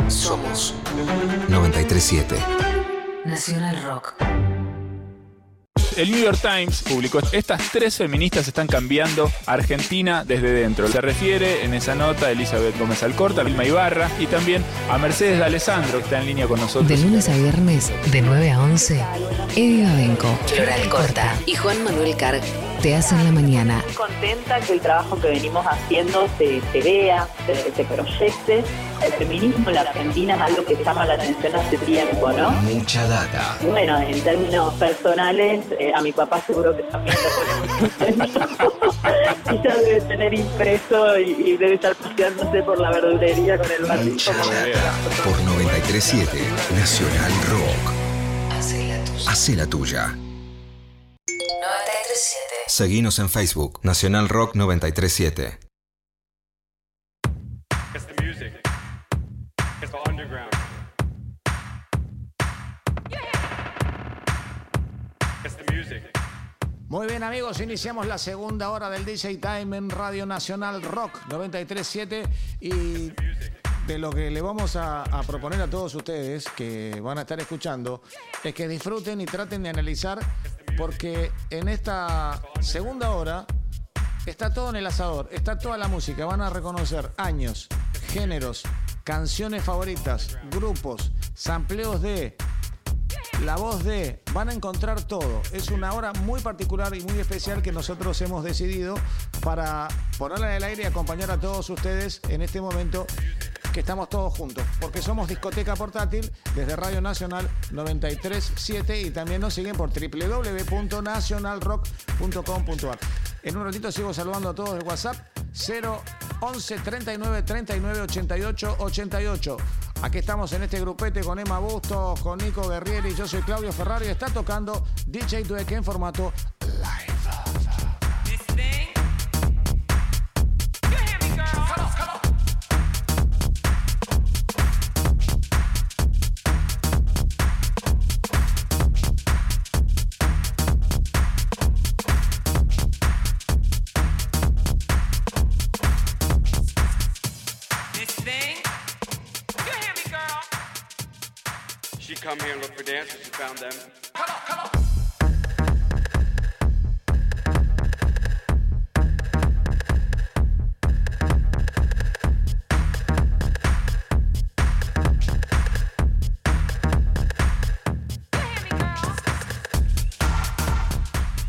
Speaker 4: Somos 937.
Speaker 3: Nacional Rock.
Speaker 5: El New York Times publicó estas tres feministas están cambiando Argentina desde dentro. Se refiere en esa nota a Elizabeth Gómez Alcorta, a Vilma Ibarra y también a Mercedes de Alessandro, que está en línea con nosotros.
Speaker 3: De lunes a viernes, de 9 a 11, Eddie Abenco, Floral Corta y Juan Manuel Carg te hacen la mañana.
Speaker 6: Contenta que el trabajo que venimos haciendo se, se vea, se, se proyecte. El feminismo en la Argentina es algo que llama la atención hace tiempo, ¿no?
Speaker 4: Mucha data.
Speaker 6: Bueno, en términos personales, eh, a mi papá seguro que también lo Y ya debe tener impreso y, y debe estar paseándose por la verdulería con el barrio.
Speaker 4: Mucha data. Por 937 Nacional Rock.
Speaker 3: Hace la tuya.
Speaker 4: Hace la tuya.
Speaker 3: 937.
Speaker 4: Seguinos en Facebook, Nacional Rock 937.
Speaker 7: It's the music. It's the underground. It's the music.
Speaker 1: Muy bien amigos, iniciamos la segunda hora del DJ Time en Radio Nacional Rock 937 y de lo que le vamos a, proponer a todos ustedes que van a estar escuchando es que disfruten y traten de analizar porque en esta segunda hora está todo en el asador, está toda la música, van a reconocer años, géneros, canciones favoritas, grupos, sampleos de, la voz de, van a encontrar todo. Es una hora muy particular y muy especial que nosotros hemos decidido para ponerla en el aire y acompañar a todos ustedes en este momento que estamos todos juntos, porque somos discoteca portátil desde Radio Nacional 937 y también nos siguen por www.nacionalrock.com.ar. En un ratito sigo saludando a todos de WhatsApp 011 39 39 88 88. Aquí estamos en este grupete con Emma Bustos, con Nico Guerrieri, yo soy Claudio Ferrari y está tocando DJ Dweck en formato live.
Speaker 7: Found them.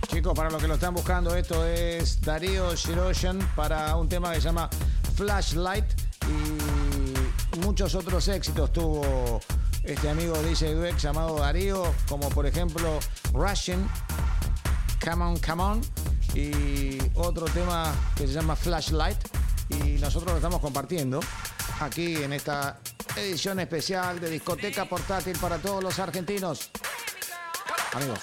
Speaker 1: Chicos, para los que lo están buscando, esto es Darío Shiroshan para un tema que se llama Flashlight y muchos otros éxitos tuvo este amigo DJ Dweck llamado Darío, como por ejemplo Russian, Come On, Come On y otro tema que se llama Flashlight y nosotros lo estamos compartiendo aquí en esta edición especial de discoteca portátil para todos los argentinos. Amigos.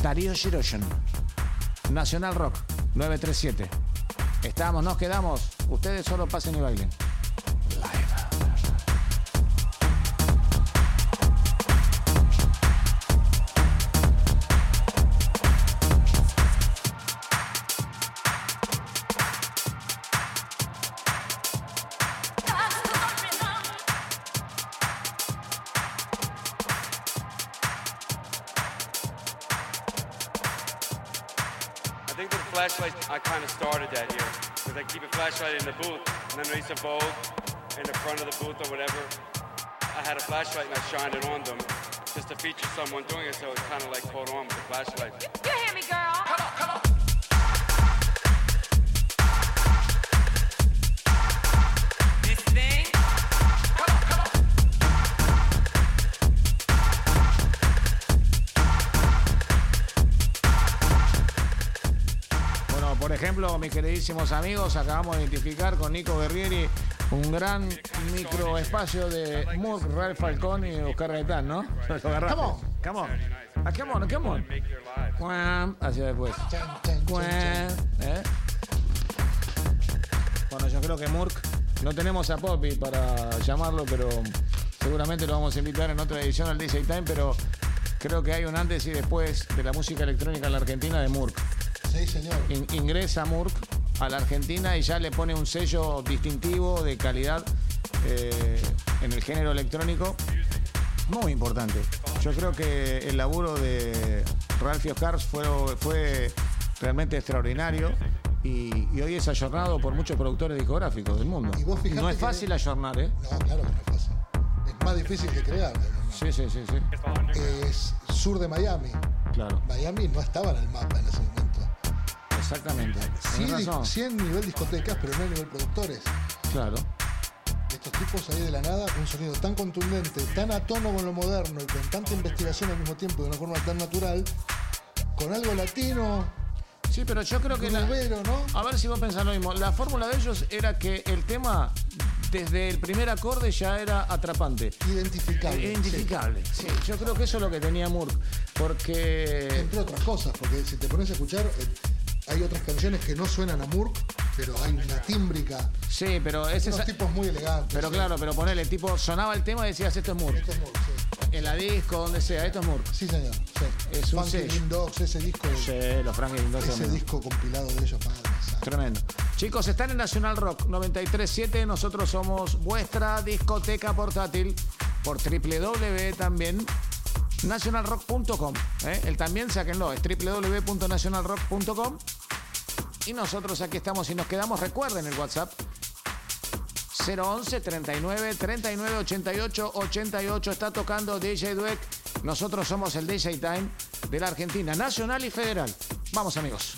Speaker 1: Darío Shiroshan. Nacional Rock 937. Estamos, nos quedamos. Ustedes solo pasen y bailen.
Speaker 7: I keep a flashlight in the booth. And then I used to Vogue in the front of the booth or whatever. I had a flashlight and I shined it on them just to feature someone doing it. So it's kind of like caught on with the flashlight.
Speaker 8: You hear me, girl?
Speaker 1: Ejemplo, mis queridísimos amigos. Acabamos de identificar con Nico Guerrieri un gran microespacio de Murk, Ralph Falcón y Oscar Gaetán, ¿no?
Speaker 2: Come on.
Speaker 1: Come on. Ah, come on, come on. Cuam, Hacia después. Cuam. ¿eh? Bueno, yo creo que Murk, no tenemos a Poppy para llamarlo, pero seguramente lo vamos a invitar en otra edición al DJ Time, pero creo que hay un antes y después de la música electrónica en la Argentina de Murk.
Speaker 2: Sí, señor.
Speaker 1: In- ingresa Murk a la Argentina y ya le pone un sello distintivo de calidad eh, en el género electrónico muy importante. Yo creo que el laburo de Ralphie Oscars fue, fue realmente extraordinario y, y hoy es ayornado por muchos productores discográficos del mundo.
Speaker 2: Y vos
Speaker 1: no es fácil ayornar, ¿eh?
Speaker 2: No, claro que no es fácil. Es más difícil que crear.
Speaker 1: Sí, sí, sí, sí.
Speaker 2: Es sur de Miami.
Speaker 1: Claro,
Speaker 2: Miami no estaba en el mapa en ese momento.
Speaker 1: Exactamente.
Speaker 2: Sí,
Speaker 1: razón.
Speaker 2: sí en nivel discotecas, pero no en nivel productores.
Speaker 1: Claro.
Speaker 2: Estos tipos ahí de la nada, un sonido tan contundente, tan a tono con lo moderno y con tanta investigación al mismo tiempo de una forma tan natural, con algo latino,
Speaker 1: Sí, pero yo creo que la,
Speaker 2: grubero, ¿no?
Speaker 1: A ver si vos pensás lo mismo. La fórmula de ellos era que el tema, desde el primer acorde, ya era atrapante.
Speaker 2: Identificable.
Speaker 1: Identificable. Sí, yo creo que eso es lo que tenía Murk.
Speaker 2: Sí.
Speaker 1: Porque.
Speaker 2: Entre otras cosas, porque si te pones a escuchar, eh, hay otras canciones que no suenan a Murk, pero hay una tímbrica,
Speaker 1: Sí, pero ese
Speaker 2: unos
Speaker 1: es.
Speaker 2: tipos muy elegantes.
Speaker 1: Pero
Speaker 2: sí.
Speaker 1: claro, pero ponele, tipo, sonaba el tema y decías, esto es Murk.
Speaker 2: Esto es Murk, sí.
Speaker 1: En la disco, donde sea, esto es Murk.
Speaker 2: Sí, señor. Sí.
Speaker 1: Es un.
Speaker 2: Green Dogs, ese disco,
Speaker 1: Sí, los Frankie Mendoza.
Speaker 2: ese disco compilado de ellos, santa.
Speaker 1: Tremendo. Chicos, están en Nacional Rock 937. Nosotros somos vuestra discoteca portátil por www también. Nationalrock.com. ¿eh? El también sáquenlo, es www.nationalrock.com. Y nosotros aquí estamos y nos quedamos. Recuerden el WhatsApp 011 39 39 88 88. Está tocando DJ Dweck. Nosotros somos el DJ Time de la Argentina, nacional y federal. Vamos, amigos.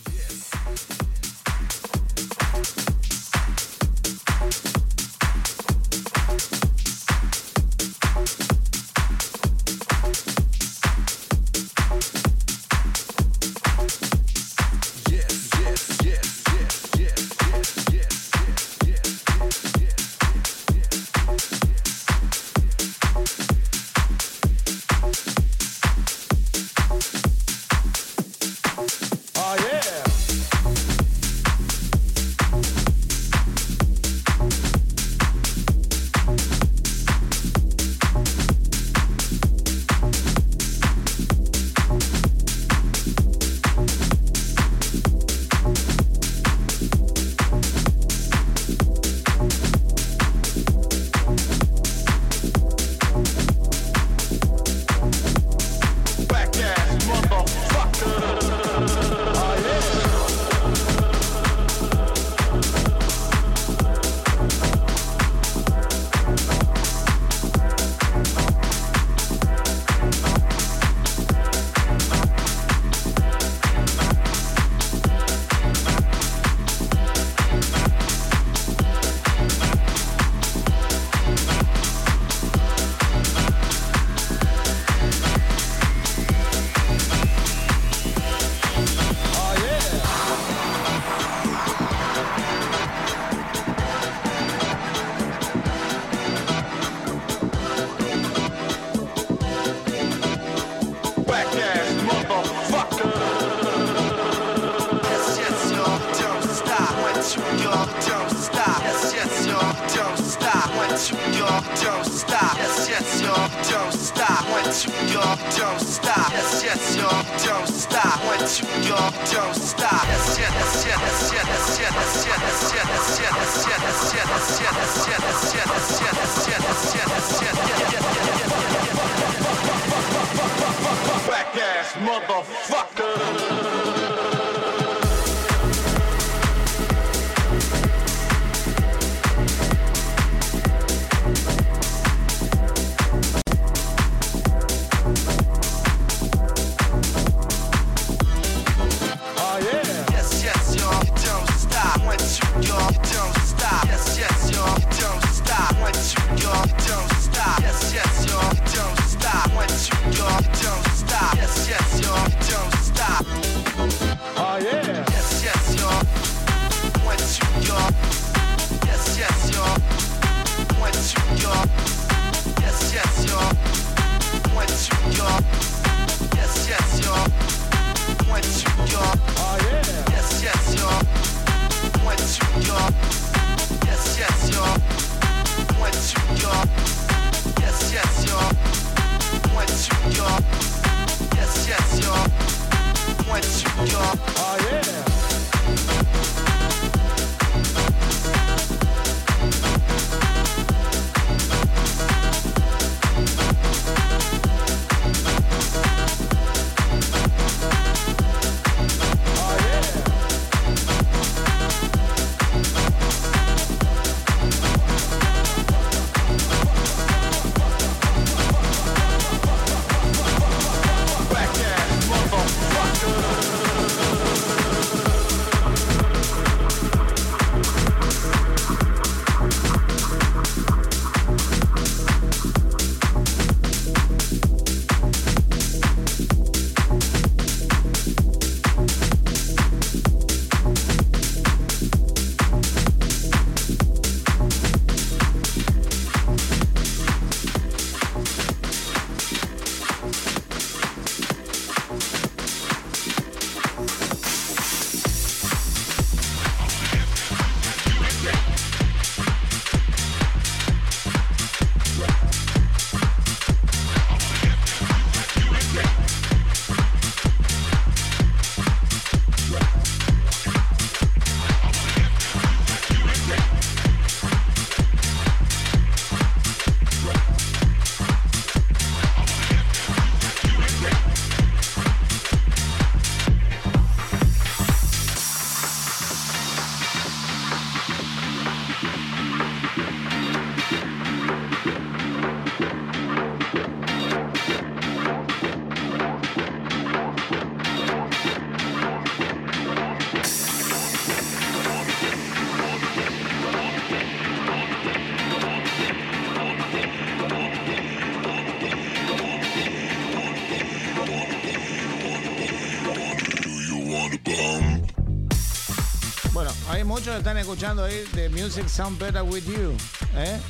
Speaker 1: Están escuchando ahí de Music Sound Better With You. ¿eh?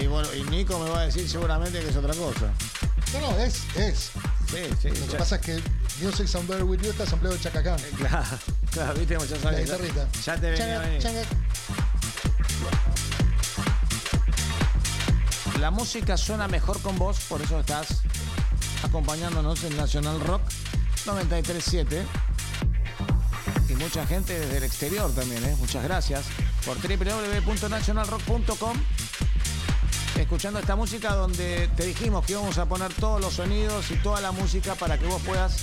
Speaker 1: Y bueno, y Nico me va a decir seguramente que es otra cosa.
Speaker 2: No, no, es, es.
Speaker 1: Sí, sí.
Speaker 2: Lo que
Speaker 1: ya-
Speaker 2: pasa es que Music Sound Better With You está sampleado de Chacacán.
Speaker 1: Claro, claro, viste,
Speaker 2: La guitarrita.
Speaker 1: Ya te venía a
Speaker 2: Chaca,
Speaker 1: venir.
Speaker 2: chaca.
Speaker 1: La música suena mejor con vos, por eso estás acompañándonos en Nacional Rock 937. Mucha gente desde el exterior también, ¿eh? Muchas gracias por www.nationalrock.com. Escuchando esta música donde te dijimos que íbamos a poner todos los sonidos y toda la música para que vos puedas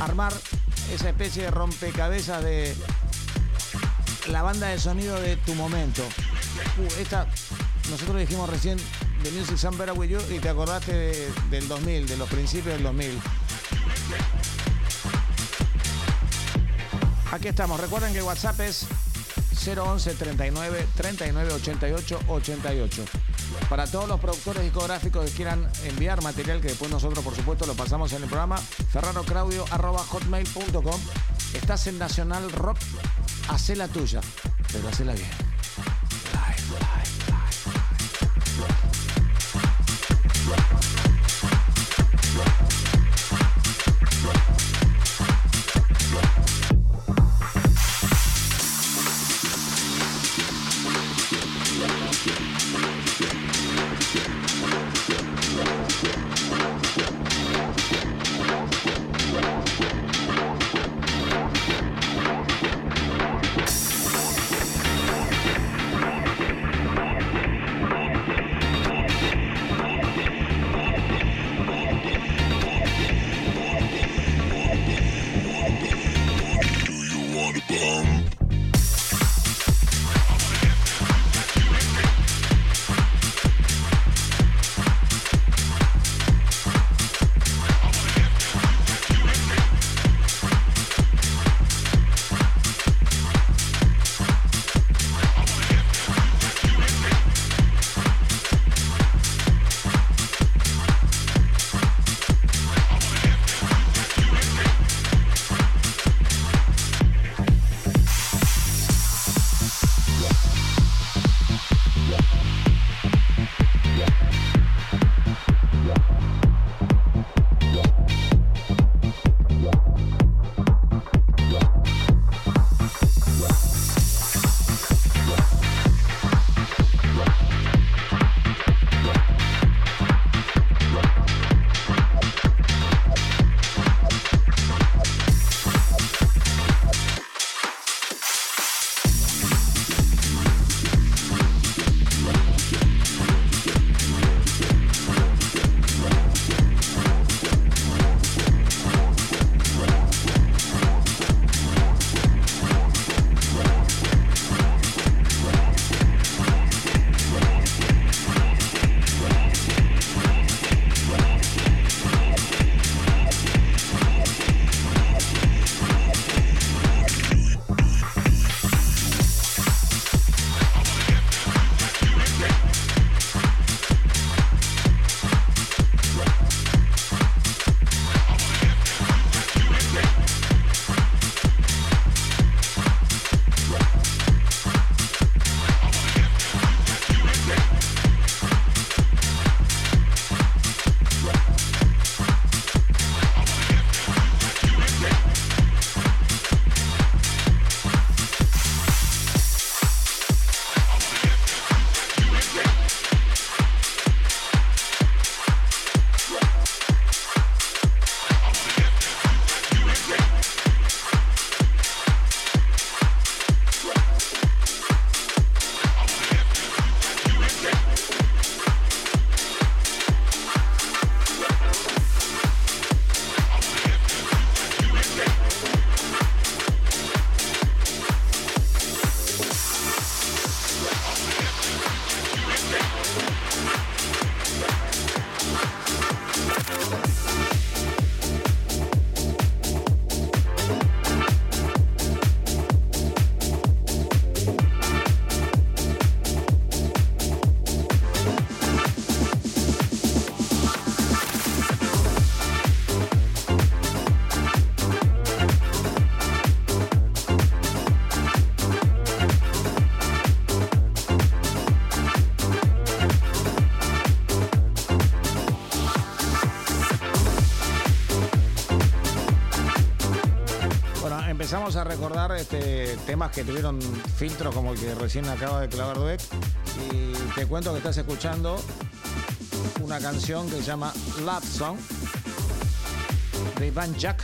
Speaker 1: armar esa especie de rompecabezas de la banda de sonido de tu momento. Uh, esta, nosotros dijimos recién de Music Better With You y te acordaste de- del 2000, de los principios del 2000. Aquí estamos. Recuerden que WhatsApp es 011 39 39 88 88. Para todos los productores discográficos que quieran enviar material, que después nosotros, por supuesto, lo pasamos en el programa, ferrarocraudio.hotmail.com. Estás en Nacional Rock, hacé la tuya, pero hacela bien. Este, temas que tuvieron filtros como el que recién acaba de clavar Dweck. Y te cuento que estás escuchando una canción que se llama Love Song de Van Jack.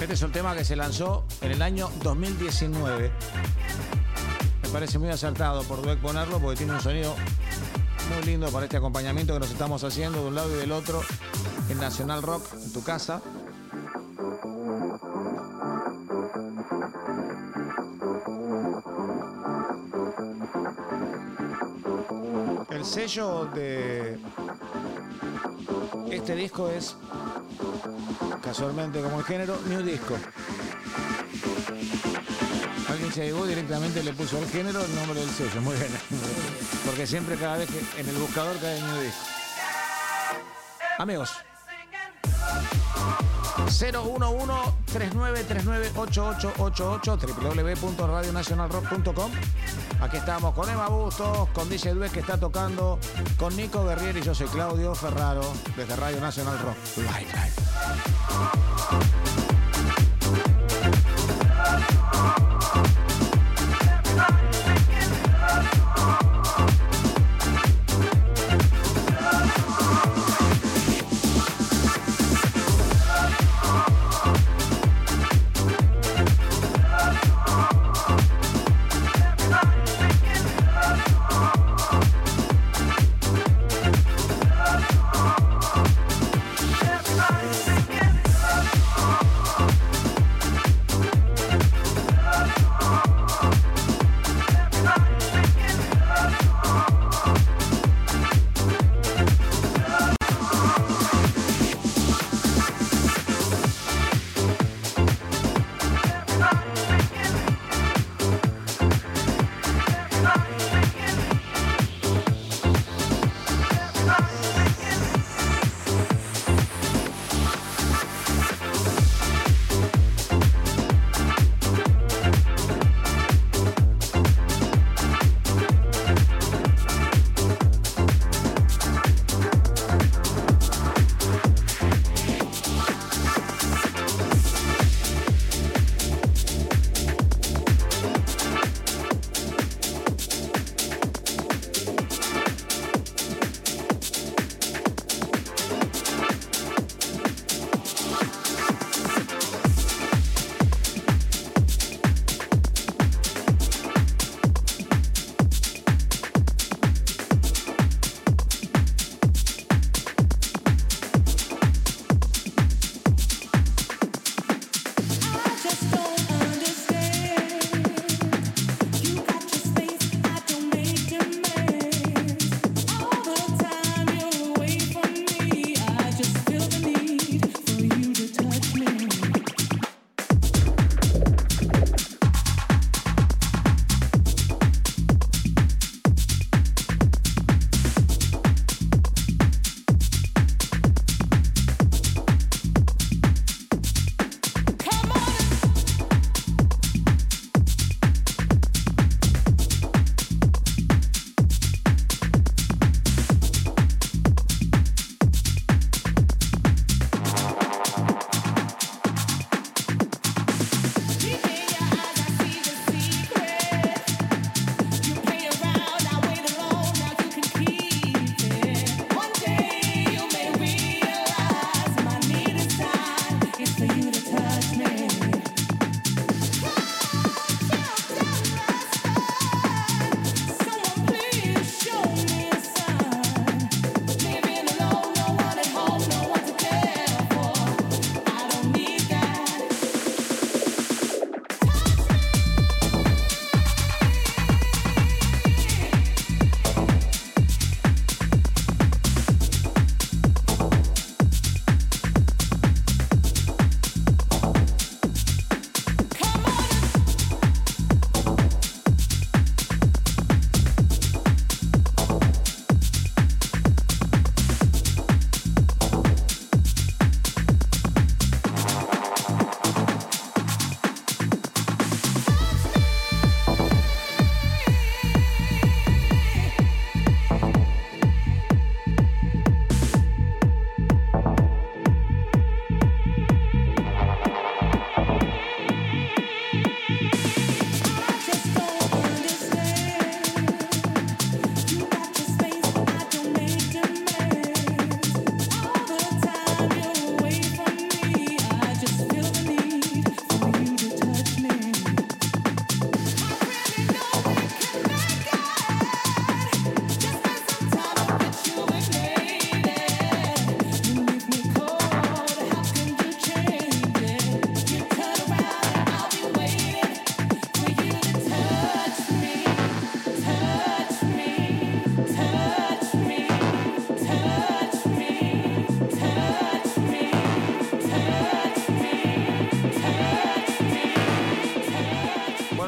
Speaker 1: Este es el tema que se lanzó en el año 2019. Me parece muy acertado por Dweck ponerlo porque tiene un sonido muy lindo para este acompañamiento que nos estamos haciendo de un lado y del otro en Nacional Rock, en tu casa. Sello de este disco es, casualmente como el género, New Disco. Alguien se llegó directamente le puso al género el nombre del sello. Muy bien. Porque siempre cada vez que en el buscador cae New Disco. Amigos. 011-3939-8888 www.radionacionalrock.com Aquí estamos con Emma Bustos, con DJ Duez que está tocando, con Nico Guerrier y yo soy Claudio Ferraro desde Radio Nacional Rock. Live,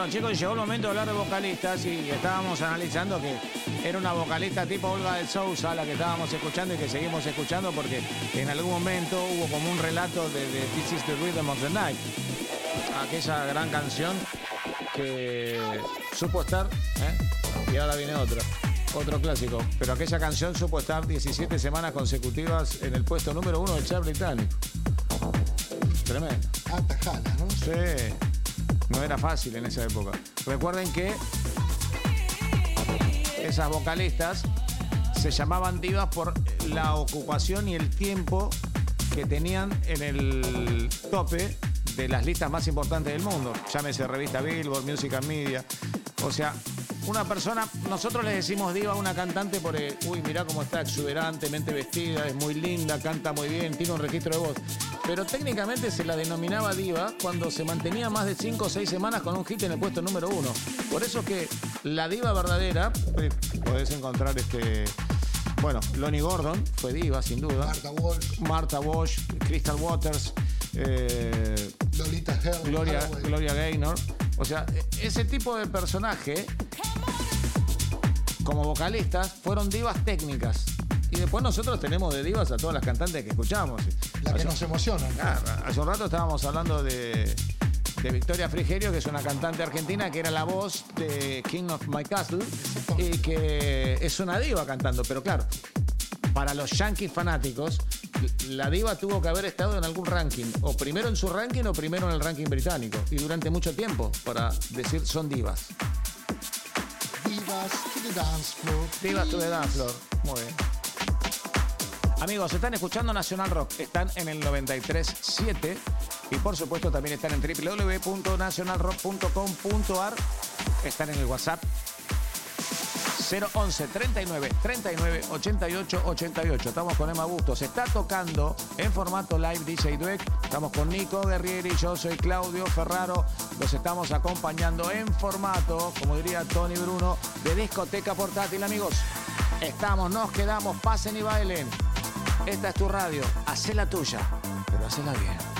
Speaker 1: live. chicos, llegó el momento de hablar de vocalistas y estábamos analizando que era una vocalista tipo Olga de Sousa la que estábamos escuchando y que seguimos escuchando porque en algún momento hubo como un relato de, de This is the Rhythm of the Night. Aquella gran canción que supo estar, ¿eh? y ahora viene otra. Otro clásico, pero aquella canción supo estar 17 semanas consecutivas en el puesto número uno del chart británico. Tremendo.
Speaker 2: Atajala, ¿no?
Speaker 1: Sí, no era fácil en esa época. Recuerden que esas vocalistas se llamaban divas por la ocupación y el tiempo que tenían en el tope de las listas más importantes del mundo. Llámese revista Billboard, Music and Media. O sea, una persona, nosotros le decimos diva a una cantante porque, uy, mirá cómo está exuberantemente vestida, es muy linda, canta muy bien, tiene un registro de voz. Pero técnicamente se la denominaba diva cuando se mantenía más de 5 o 6 semanas con un hit en el puesto número uno. Por eso que la diva verdadera, eh, podés encontrar este. Bueno, Lonnie Gordon fue diva, sin duda.
Speaker 2: Marta Walsh,
Speaker 1: Marta Walsh, Crystal Waters, eh,
Speaker 2: Lolita Hell,
Speaker 1: Gloria. Gloria Gaynor. O sea, e- ese tipo de personaje, como vocalistas, fueron divas técnicas. Y después nosotros tenemos de divas a todas las cantantes que escuchamos.
Speaker 2: La que nos emociona. ¿no?
Speaker 1: Ah, hace un rato estábamos hablando de, de Victoria Frigerio, que es una cantante argentina que era la voz de King of My Castle y que es una diva cantando. Pero claro, para los yankees fanáticos, la diva tuvo que haber estado en algún ranking, o primero en su ranking o primero en el ranking británico, y durante mucho tiempo, para decir son divas.
Speaker 2: Divas to the dance floor.
Speaker 1: Divas to the dance floor. Muy bien. Amigos, están escuchando Nacional Rock, están en el 93.7 y por supuesto también están en www.nacionalrock.com.ar, están en el WhatsApp 011 39 39 88 88. Estamos con Emma Bustos. Se está tocando en formato live DJ Dweck. Estamos con Nico Guerrieri, yo soy Claudio Ferraro. Los estamos acompañando en formato, como diría Tony Bruno, de discoteca portátil, amigos. Estamos, nos quedamos, pasen y bailen. Esta es tu radio, hacé la tuya, pero hacela bien.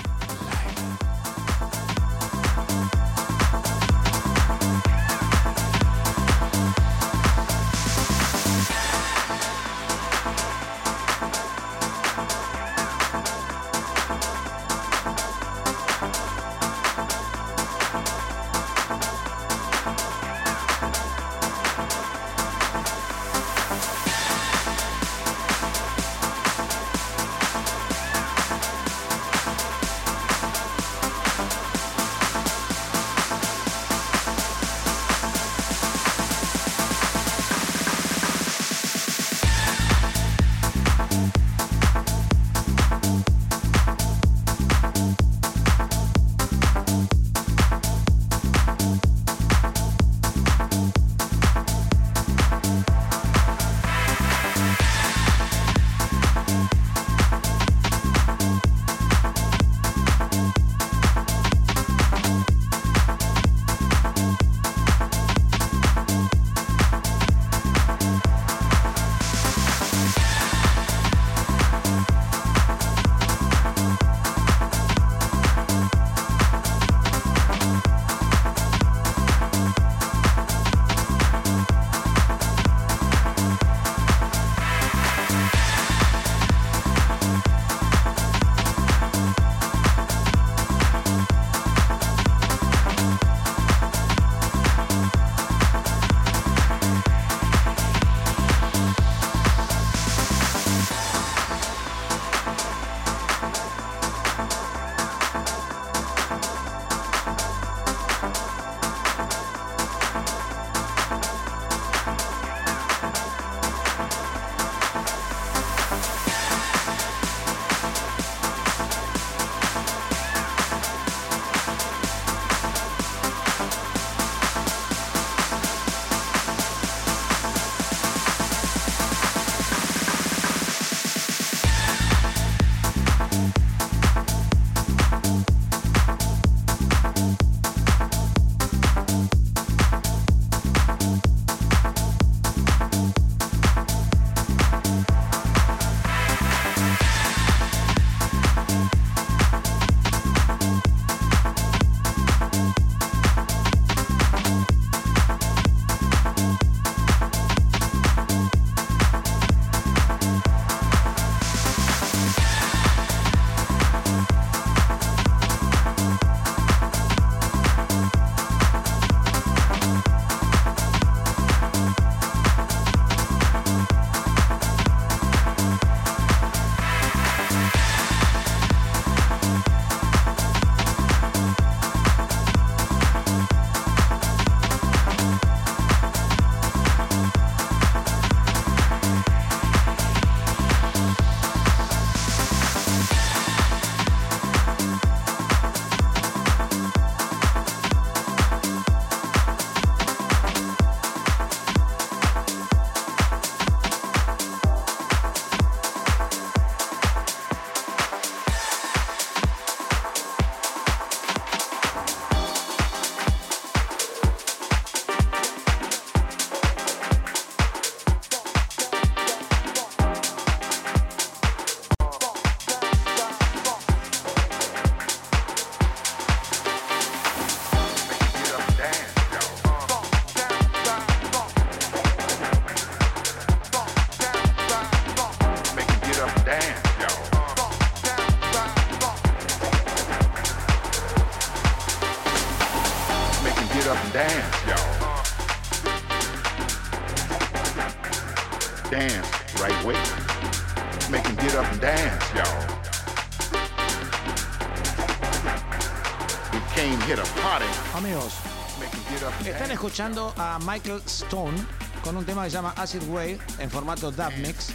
Speaker 1: Escuchando a Michael Stone con un tema que se llama Acid Way en formato dub mix.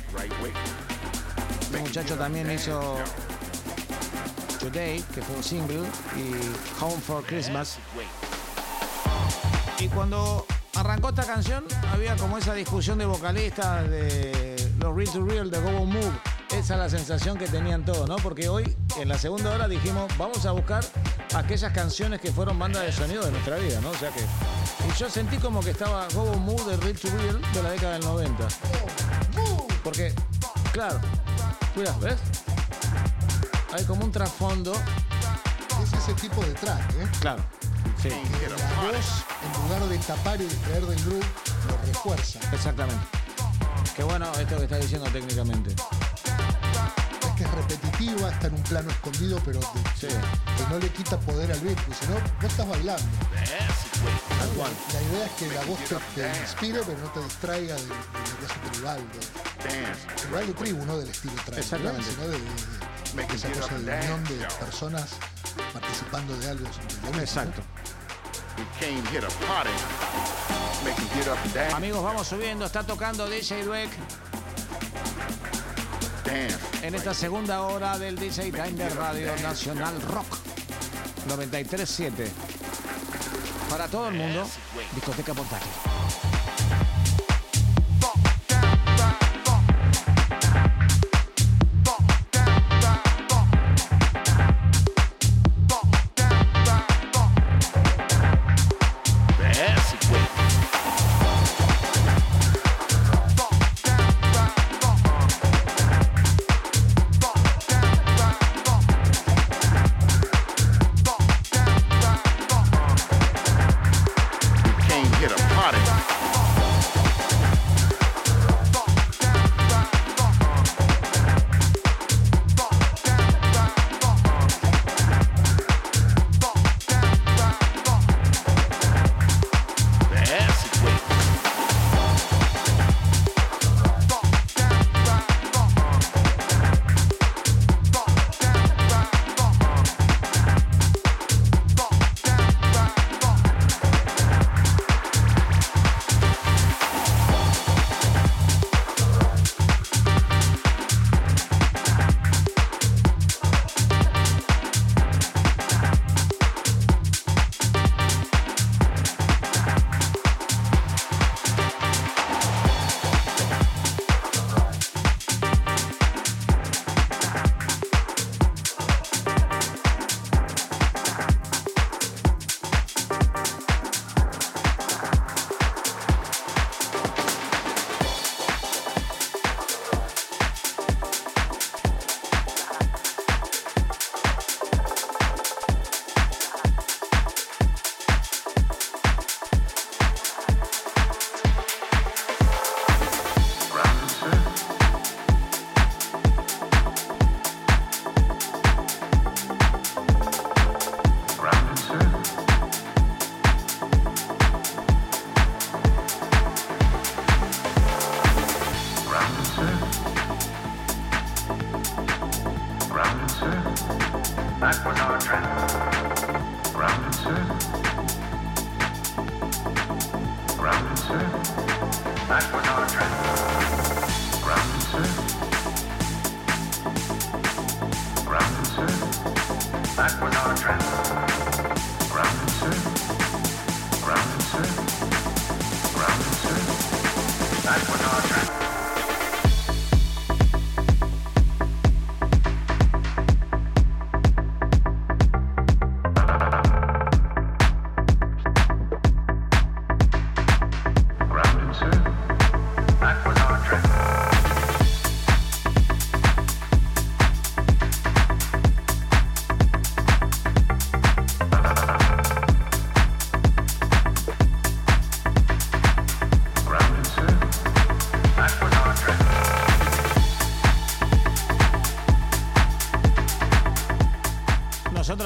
Speaker 1: Este muchacho también hizo Today, que fue un single, y Home for Christmas. Y cuando arrancó esta canción, había como esa discusión de vocalistas de los Real to Real de Go Move. Esa es la sensación que tenían todos, ¿no? Porque hoy, en la segunda hora, dijimos, vamos a buscar aquellas canciones que fueron bandas de sonido de nuestra vida, ¿no? O sea que. Yo sentí como que estaba Go Go Move de Real to Real de la década del 90. Porque, claro, mira, ¿ves? Hay como un trasfondo.
Speaker 2: Es ese tipo de track, ¿eh?
Speaker 1: Claro. Sí,
Speaker 2: Que la voz, en lugar de tapar y distraer del groove, lo refuerza.
Speaker 1: exactamente. Qué bueno esto que estás diciendo técnicamente.
Speaker 2: Es que es repetitiva, está en un plano escondido, pero de-
Speaker 1: Sí.
Speaker 2: que no le quita poder al beat, porque si no, vos estás bailando. La idea es que la voz te, te inspire, pero no te distraiga de, de lo que hace Tribaldo.
Speaker 9: Dance.
Speaker 2: Tribaldo tribu, no del estilo tribal, sino de, de- de- esa cosa de unión de personas participando de algo. mismo,
Speaker 1: Exacto.
Speaker 9: Dance.
Speaker 1: Amigos, vamos subiendo. Está tocando DJ Dweck
Speaker 9: Dance.
Speaker 1: en esta segunda hora del DJ Time de Radio Nacional Rock 93.7. Para todo el mundo, discoteca portátil.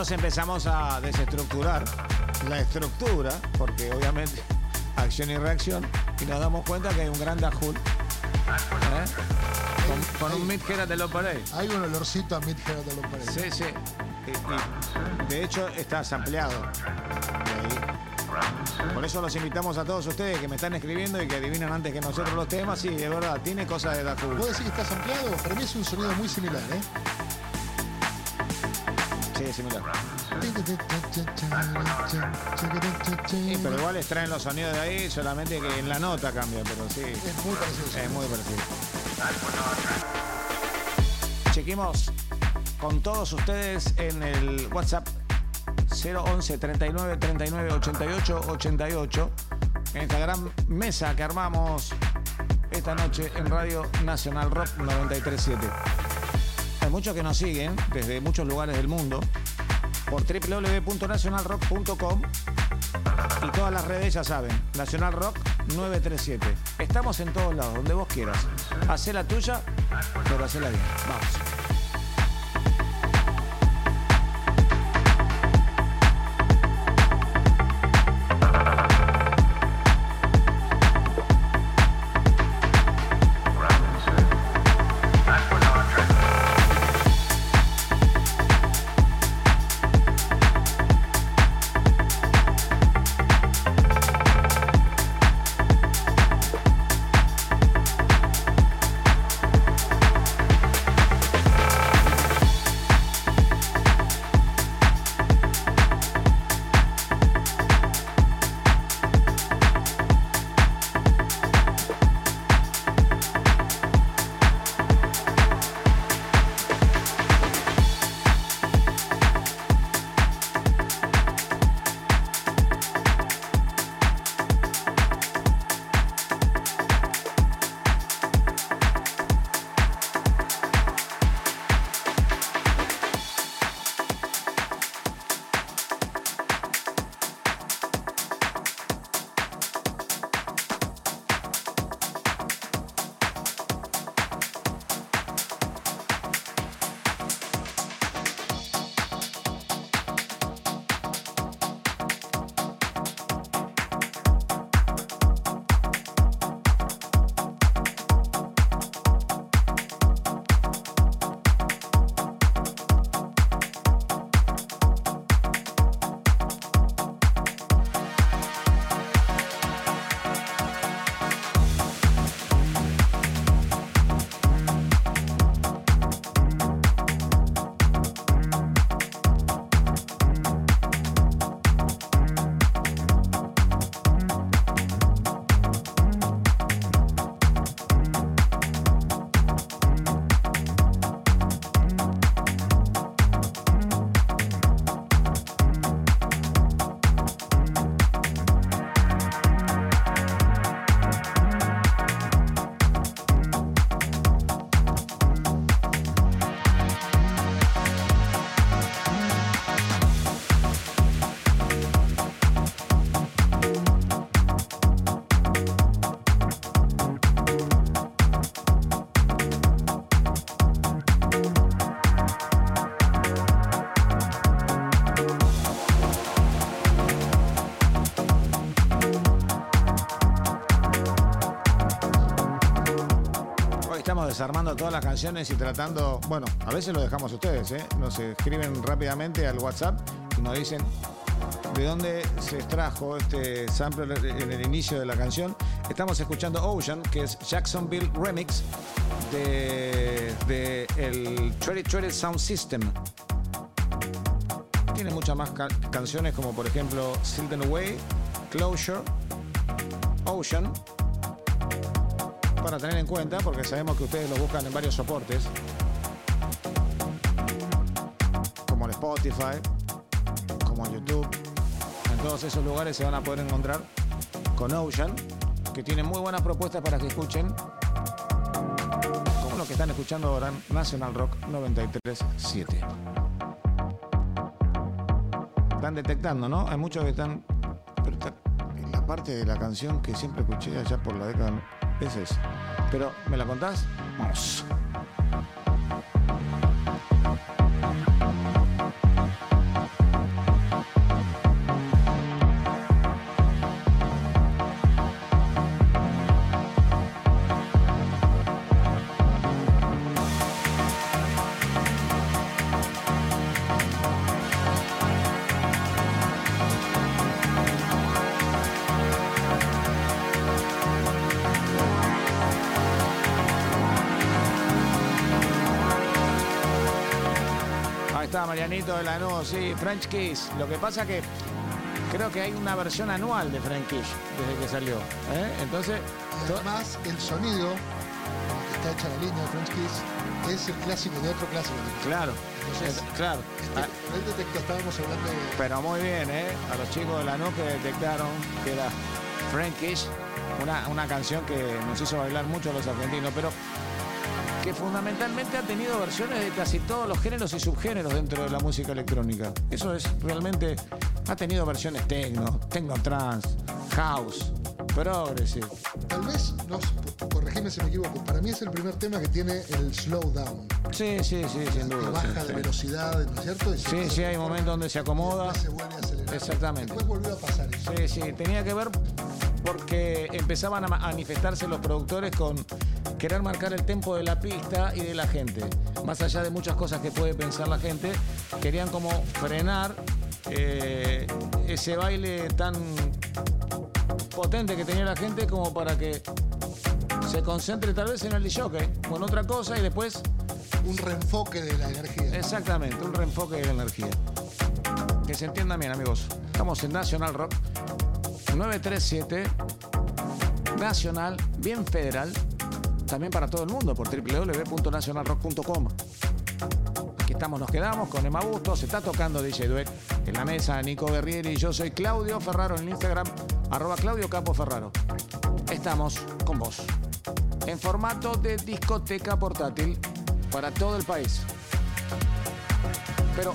Speaker 1: Nosotros empezamos a desestructurar la estructura, porque obviamente acción y reacción, y nos damos cuenta que hay un gran Dahul
Speaker 10: ¿Eh? Con, con un Midgera de Loparey.
Speaker 2: Hay un olorcito a Midgera de los Paredes.
Speaker 10: Sí, sí.
Speaker 1: Y- y, de hecho, está ampliado. Por eso los invitamos a todos ustedes que me están escribiendo y que adivinan antes que nosotros los temas. Sí, es verdad, tiene cosas de Daku.
Speaker 2: ¿Puedo decir que estás ampliado? Para mí es un sonido muy similar, ¿eh?
Speaker 1: Sí, pero igual extraen los sonidos de ahí, solamente que en la nota cambia, pero sí.
Speaker 2: Es muy parecido.
Speaker 1: Es muy parecido. Chequemos con todos ustedes en el WhatsApp 011 39 39 88 88 en esta gran mesa que armamos esta noche en Radio Nacional Rock 937. Muchos que nos siguen desde muchos lugares del mundo por www.nacionalrock.com y todas las redes ya saben, Nacional Rock 937. Estamos en todos lados, donde vos quieras. Hacé la tuya, pero hacela bien. Vamos. Desarmando todas las canciones y tratando, bueno, a veces lo dejamos ustedes, ¿eh? Nos escriben rápidamente al WhatsApp y nos dicen de dónde se extrajo este sample en el inicio de la canción. Estamos escuchando Ocean, que es Jacksonville Remix de, de el 2020 Sound System. Tiene muchas más ca- canciones como por ejemplo Silden Away, Closure, Ocean, para tener en cuenta porque sabemos que ustedes lo buscan en varios soportes, como el Spotify, como YouTube. En todos esos lugares se van a poder encontrar con Ocean, que tiene muy buenas propuestas para que escuchen, como lo que están escuchando ahora en National Rock 937. Están detectando, ¿no? Hay muchos que están. Pero está en la parte de la canción que siempre escuché allá por la década. Es esa. Pero, ¿me la contás? Vamos. De Lanús? Sí, French Kiss. Lo que pasa que creo que hay una versión anual de French Kiss desde que salió. ¿eh? Entonces,
Speaker 2: además, el sonido que está hecha la línea de French Kiss es el clásico de otro clásico.
Speaker 1: claro,
Speaker 2: Entonces,
Speaker 1: es- claro.
Speaker 2: este,
Speaker 1: Ah,
Speaker 2: detector estábamos hablando de
Speaker 1: Pero muy bien, ¿eh? A los chicos de Lanús que detectaron que era Frankish, una, una canción que nos hizo bailar mucho a los argentinos, pero que fundamentalmente ha tenido versiones de casi todos los géneros y subgéneros dentro de la música electrónica. Eso es realmente. Ha tenido versiones techno, techno trance, house, progressive.
Speaker 2: Tal vez, no, sé, corregime si me equivoco, para mí es el primer tema que tiene el slow down.
Speaker 1: Sí, sí, sí, sin
Speaker 2: Que
Speaker 1: duda.
Speaker 2: baja
Speaker 1: sí,
Speaker 2: de
Speaker 1: sí.
Speaker 2: velocidad, ¿no es cierto?
Speaker 1: Sí, sí, hay momentos donde se acomoda.
Speaker 2: se vuelve a acelerar.
Speaker 1: Exactamente.
Speaker 2: Después volvió a pasar eso.
Speaker 1: Sí, sí, tenía que ver porque empezaban a ma- manifestarse los productores con querer marcar el tempo de la pista y de la gente. Más allá de muchas cosas que puede pensar la gente, querían como frenar eh, ese baile tan potente que tenía la gente como para que se concentre tal vez en el jockey o en otra cosa y después
Speaker 2: Un reenfoque de la energía.
Speaker 1: Exactamente, un reenfoque de la energía. Que se entienda bien, amigos. Estamos en National Rock 937, Nacional, bien federal, también para todo el mundo por www.nacionalrock.com. Aquí estamos, nos quedamos con Emma Bustos, se está tocando DJ Duet en la mesa, Nico Guerrieri, yo soy Claudio Ferraro en Instagram, arroba Claudio Capo Ferraro. Estamos con vos, en formato de discoteca portátil para todo el país. Pero.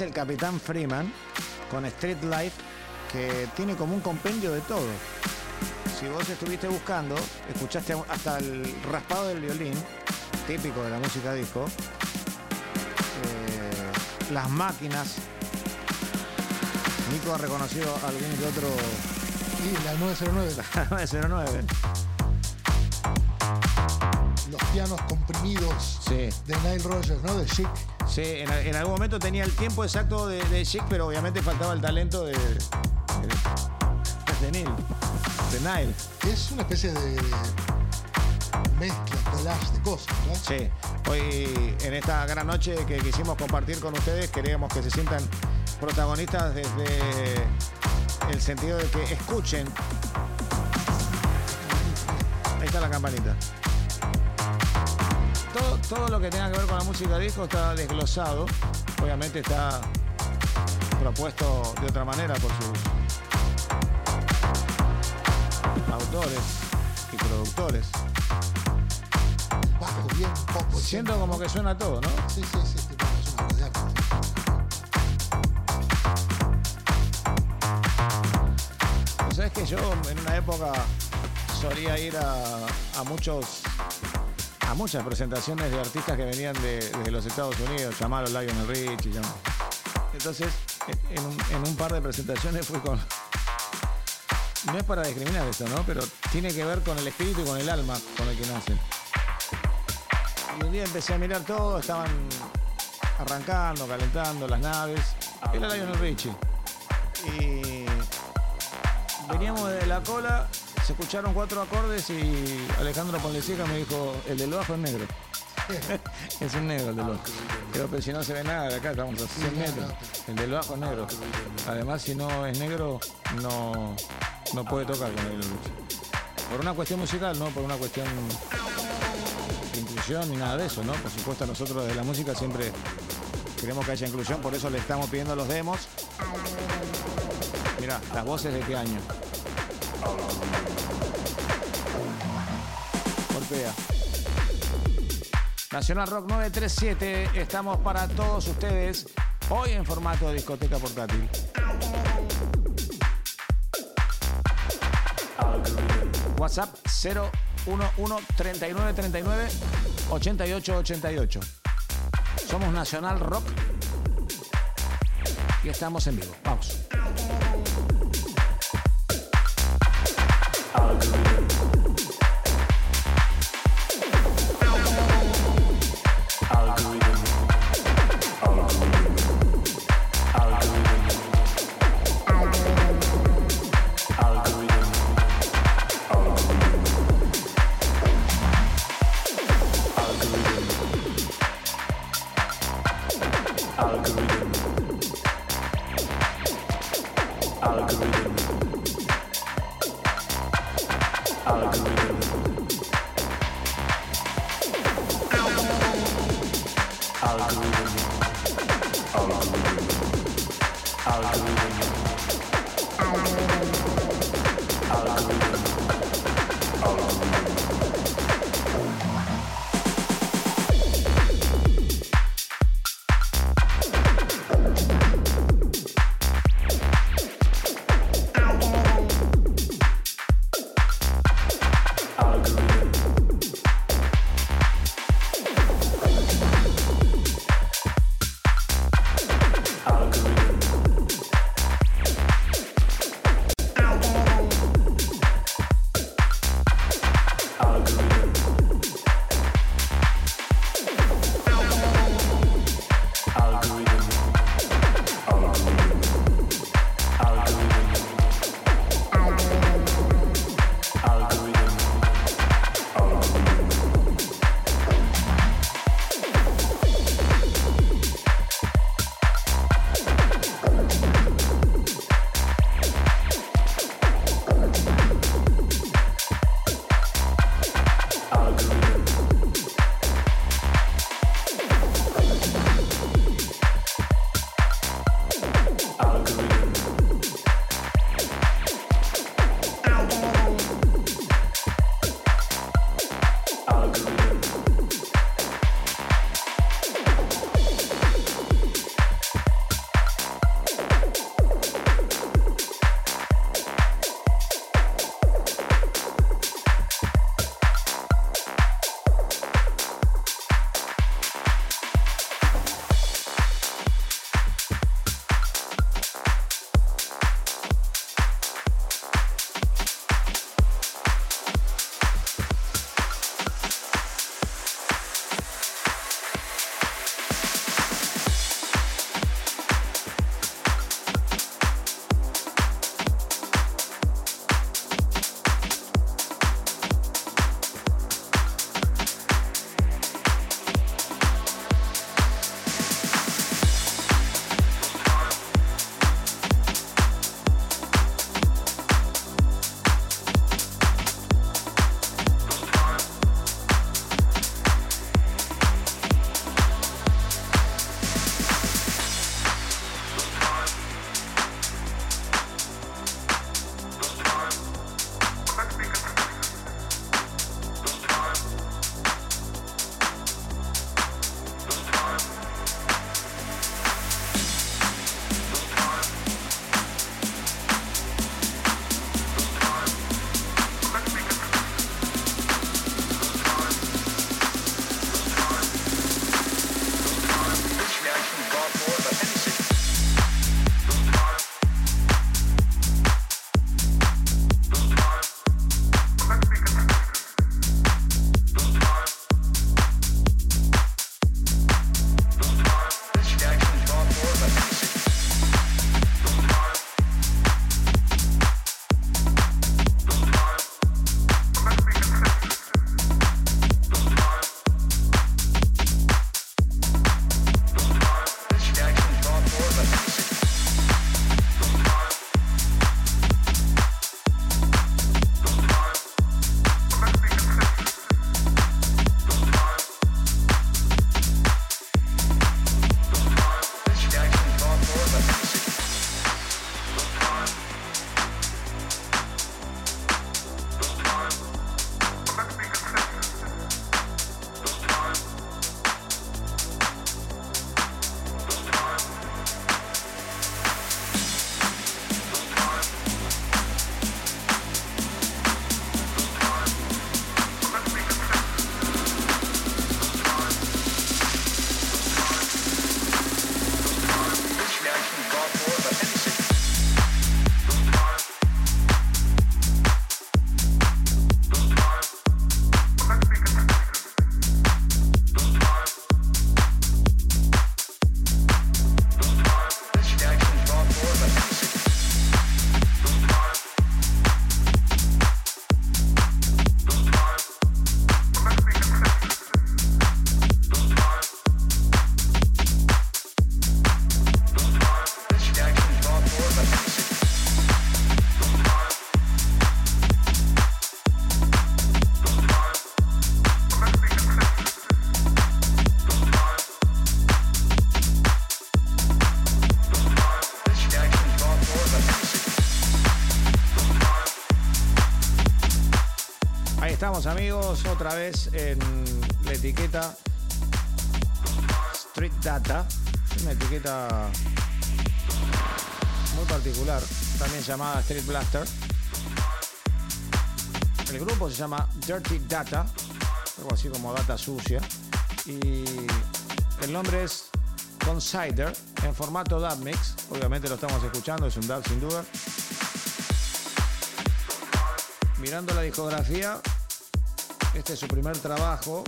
Speaker 1: Es el Capitán Freeman con Street Life que tiene como un compendio de todo. Si vos estuviste buscando, escuchaste hasta el raspado del violín, típico de la música disco, eh, las máquinas. Nico ha reconocido algún que otro.
Speaker 2: Sí, la 909.
Speaker 1: La 909.
Speaker 2: Los pianos comprimidos
Speaker 1: Sí.
Speaker 2: de Nile Rogers, ¿no? De Chic.
Speaker 1: Sí, en, en algún momento tenía el tiempo exacto de, de Chic, pero obviamente faltaba el talento de. de, de Neil. De Nile.
Speaker 2: Es una especie de, de mezcla, collage de cosas, ¿no?
Speaker 1: Sí. Hoy, en esta gran noche que quisimos compartir con ustedes, queríamos que se sientan protagonistas desde el sentido de que escuchen. Ahí está la campanita. Todo, todo lo que tenga que ver con la música disco está desglosado. Obviamente está propuesto de otra manera por sus autores y productores.
Speaker 2: Bajo bien, poco.
Speaker 1: Siento como que suena todo, ¿no?
Speaker 2: Sí, sí, sí. tipo, es una obra de arte.
Speaker 1: Pues sabes que yo en una época solía ir a, a muchos a muchas presentaciones de artistas que venían de, los Estados Unidos, llamaron Lionel Richie. Entonces, en un, en un par de presentaciones fui con. No es para discriminar esto, ¿no? Pero tiene que ver con el espíritu y con el alma con el que nacen. Y un día empecé a mirar todo, estaban arrancando, calentando las naves. Era Lionel Richie. Y veníamos de la cola, se escucharon cuatro acordes y Alejandro Ponlecica me dijo, el del bajo es negro. es un negro el del bajo. Pero, pero si no se ve nada de acá, estamos a 100 metros. El del bajo es negro. Además, si no es negro, no, no puede tocar con él. Por una cuestión musical, no por una cuestión de inclusión ni nada de eso, ¿no? Por supuesto, nosotros desde la música siempre queremos que haya inclusión, por eso le estamos pidiendo los demos. Mira, las voces de qué año. Golpea. Nacional Rock 937, estamos para todos ustedes hoy en formato de discoteca portátil. WhatsApp 011 39 39 88 88. Somos Nacional Rock y estamos en vivo. Vamos. algorithm. Amigos, otra vez en la etiqueta Street Data, una etiqueta muy particular, también llamada Street Blaster. El grupo se llama Dirty Data, algo así como data sucia, y el nombre es Consider en formato dub mix, obviamente lo estamos escuchando, es un dub sin duda. Mirando la discografía, este es su primer trabajo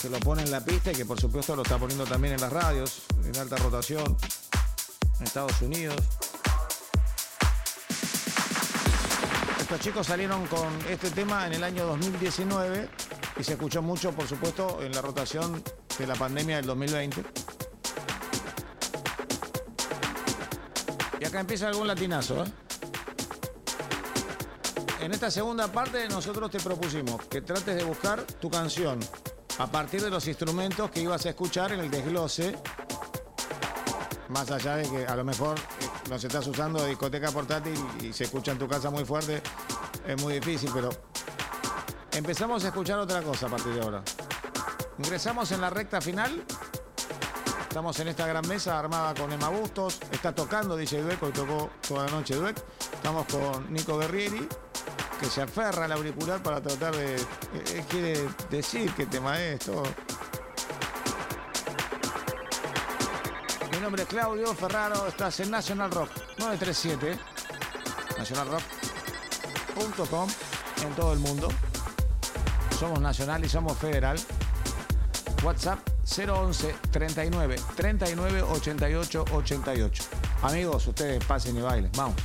Speaker 1: que lo pone en la pista y que por supuesto lo está poniendo también en las radios, en alta rotación, en Estados Unidos. Estos chicos salieron con este tema en el año 2019 y se escuchó mucho, por supuesto, en la rotación de la pandemia del 2020. Y acá empieza algún latinazo, ¿eh? En esta segunda parte nosotros te propusimos que trates de buscar tu canción a partir de los instrumentos que ibas a escuchar en el desglose, más allá de que a lo mejor los estás usando de discoteca portátil y se escucha en tu casa muy fuerte, es muy difícil, pero empezamos a escuchar otra cosa a partir de ahora. Ingresamos en la recta final. Estamos en esta gran mesa armada con Emma Bustos. Está tocando DJ Dueck, hoy tocó toda la noche Dueck. Estamos con Nico Guerrieri, que se aferra al auricular para tratar de. eh, eh, quiere decir que tema es todo. Mi nombre es Claudio Ferraro, estás en National Rock 937, nationalrock.com en todo el mundo. Somos nacional y somos federal. WhatsApp 011 39 39 88 88. Amigos, ustedes pasen y bailen. Vamos.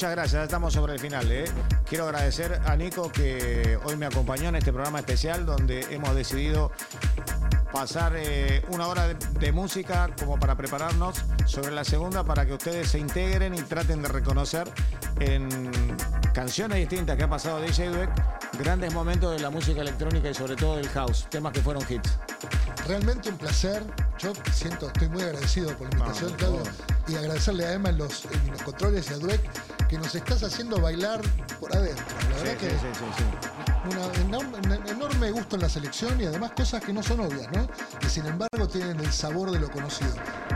Speaker 1: Muchas gracias. Ya Estamos sobre el final. ¿eh? Quiero agradecer a Nico que hoy me acompañó en este programa especial donde hemos decidido pasar eh, una hora de, de música como para prepararnos sobre la segunda para que ustedes se integren y traten de reconocer en canciones distintas que ha pasado DJ Dweck grandes momentos de la música electrónica y sobre todo del house, temas que fueron hits.
Speaker 2: Realmente un placer. Yo siento, estoy muy agradecido por la invitación,
Speaker 1: No,
Speaker 2: Claudio.
Speaker 1: por
Speaker 2: Y agradecerle a Emma en los, en los controles y a Dweck que nos estás haciendo bailar por adentro. La verdad que un enorme, enorme gusto en la selección y además cosas que no son obvias, ¿no? Que sin embargo tienen el sabor de lo conocido.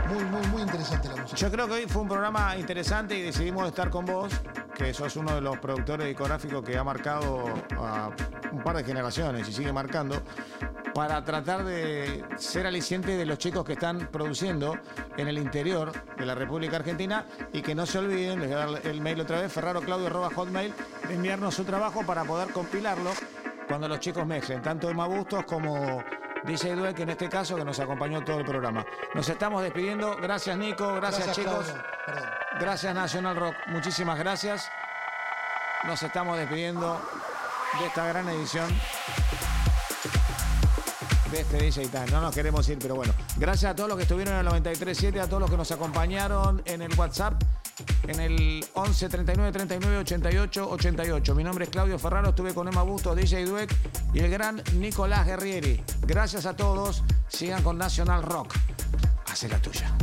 Speaker 2: Muy, muy, muy interesante la música.
Speaker 1: Yo creo que hoy fue un programa interesante y decidimos estar con vos, que sos uno de los productores discográficos que ha marcado a un par de generaciones y sigue marcando, para tratar de ser aliciente de los chicos que están produciendo en el interior de la República Argentina y que no se olviden, les voy a dar el mail otra vez, ferraroclaudio.hotmail, de enviarnos su trabajo para poder compilarlo cuando los chicos mezclen, tanto Emma Bustos como DJ Dweck, en este caso, que nos acompañó todo el programa. Nos estamos despidiendo. Gracias, Nico. Gracias,
Speaker 2: Gracias,
Speaker 1: chicos. Gracias, National Rock. Muchísimas gracias. Nos estamos despidiendo de esta gran edición de este DJ Time. No nos queremos ir, pero bueno. Gracias a todos los que estuvieron en el 93.7, a todos los que nos acompañaron en el WhatsApp, en el 11 39 39 88 88. Mi nombre es Claudio Ferraro, estuve con Emma Busto, DJ Dweck y el gran Nicolás Guerrieri. Gracias a todos. Sigan con National Rock. Hace la tuya.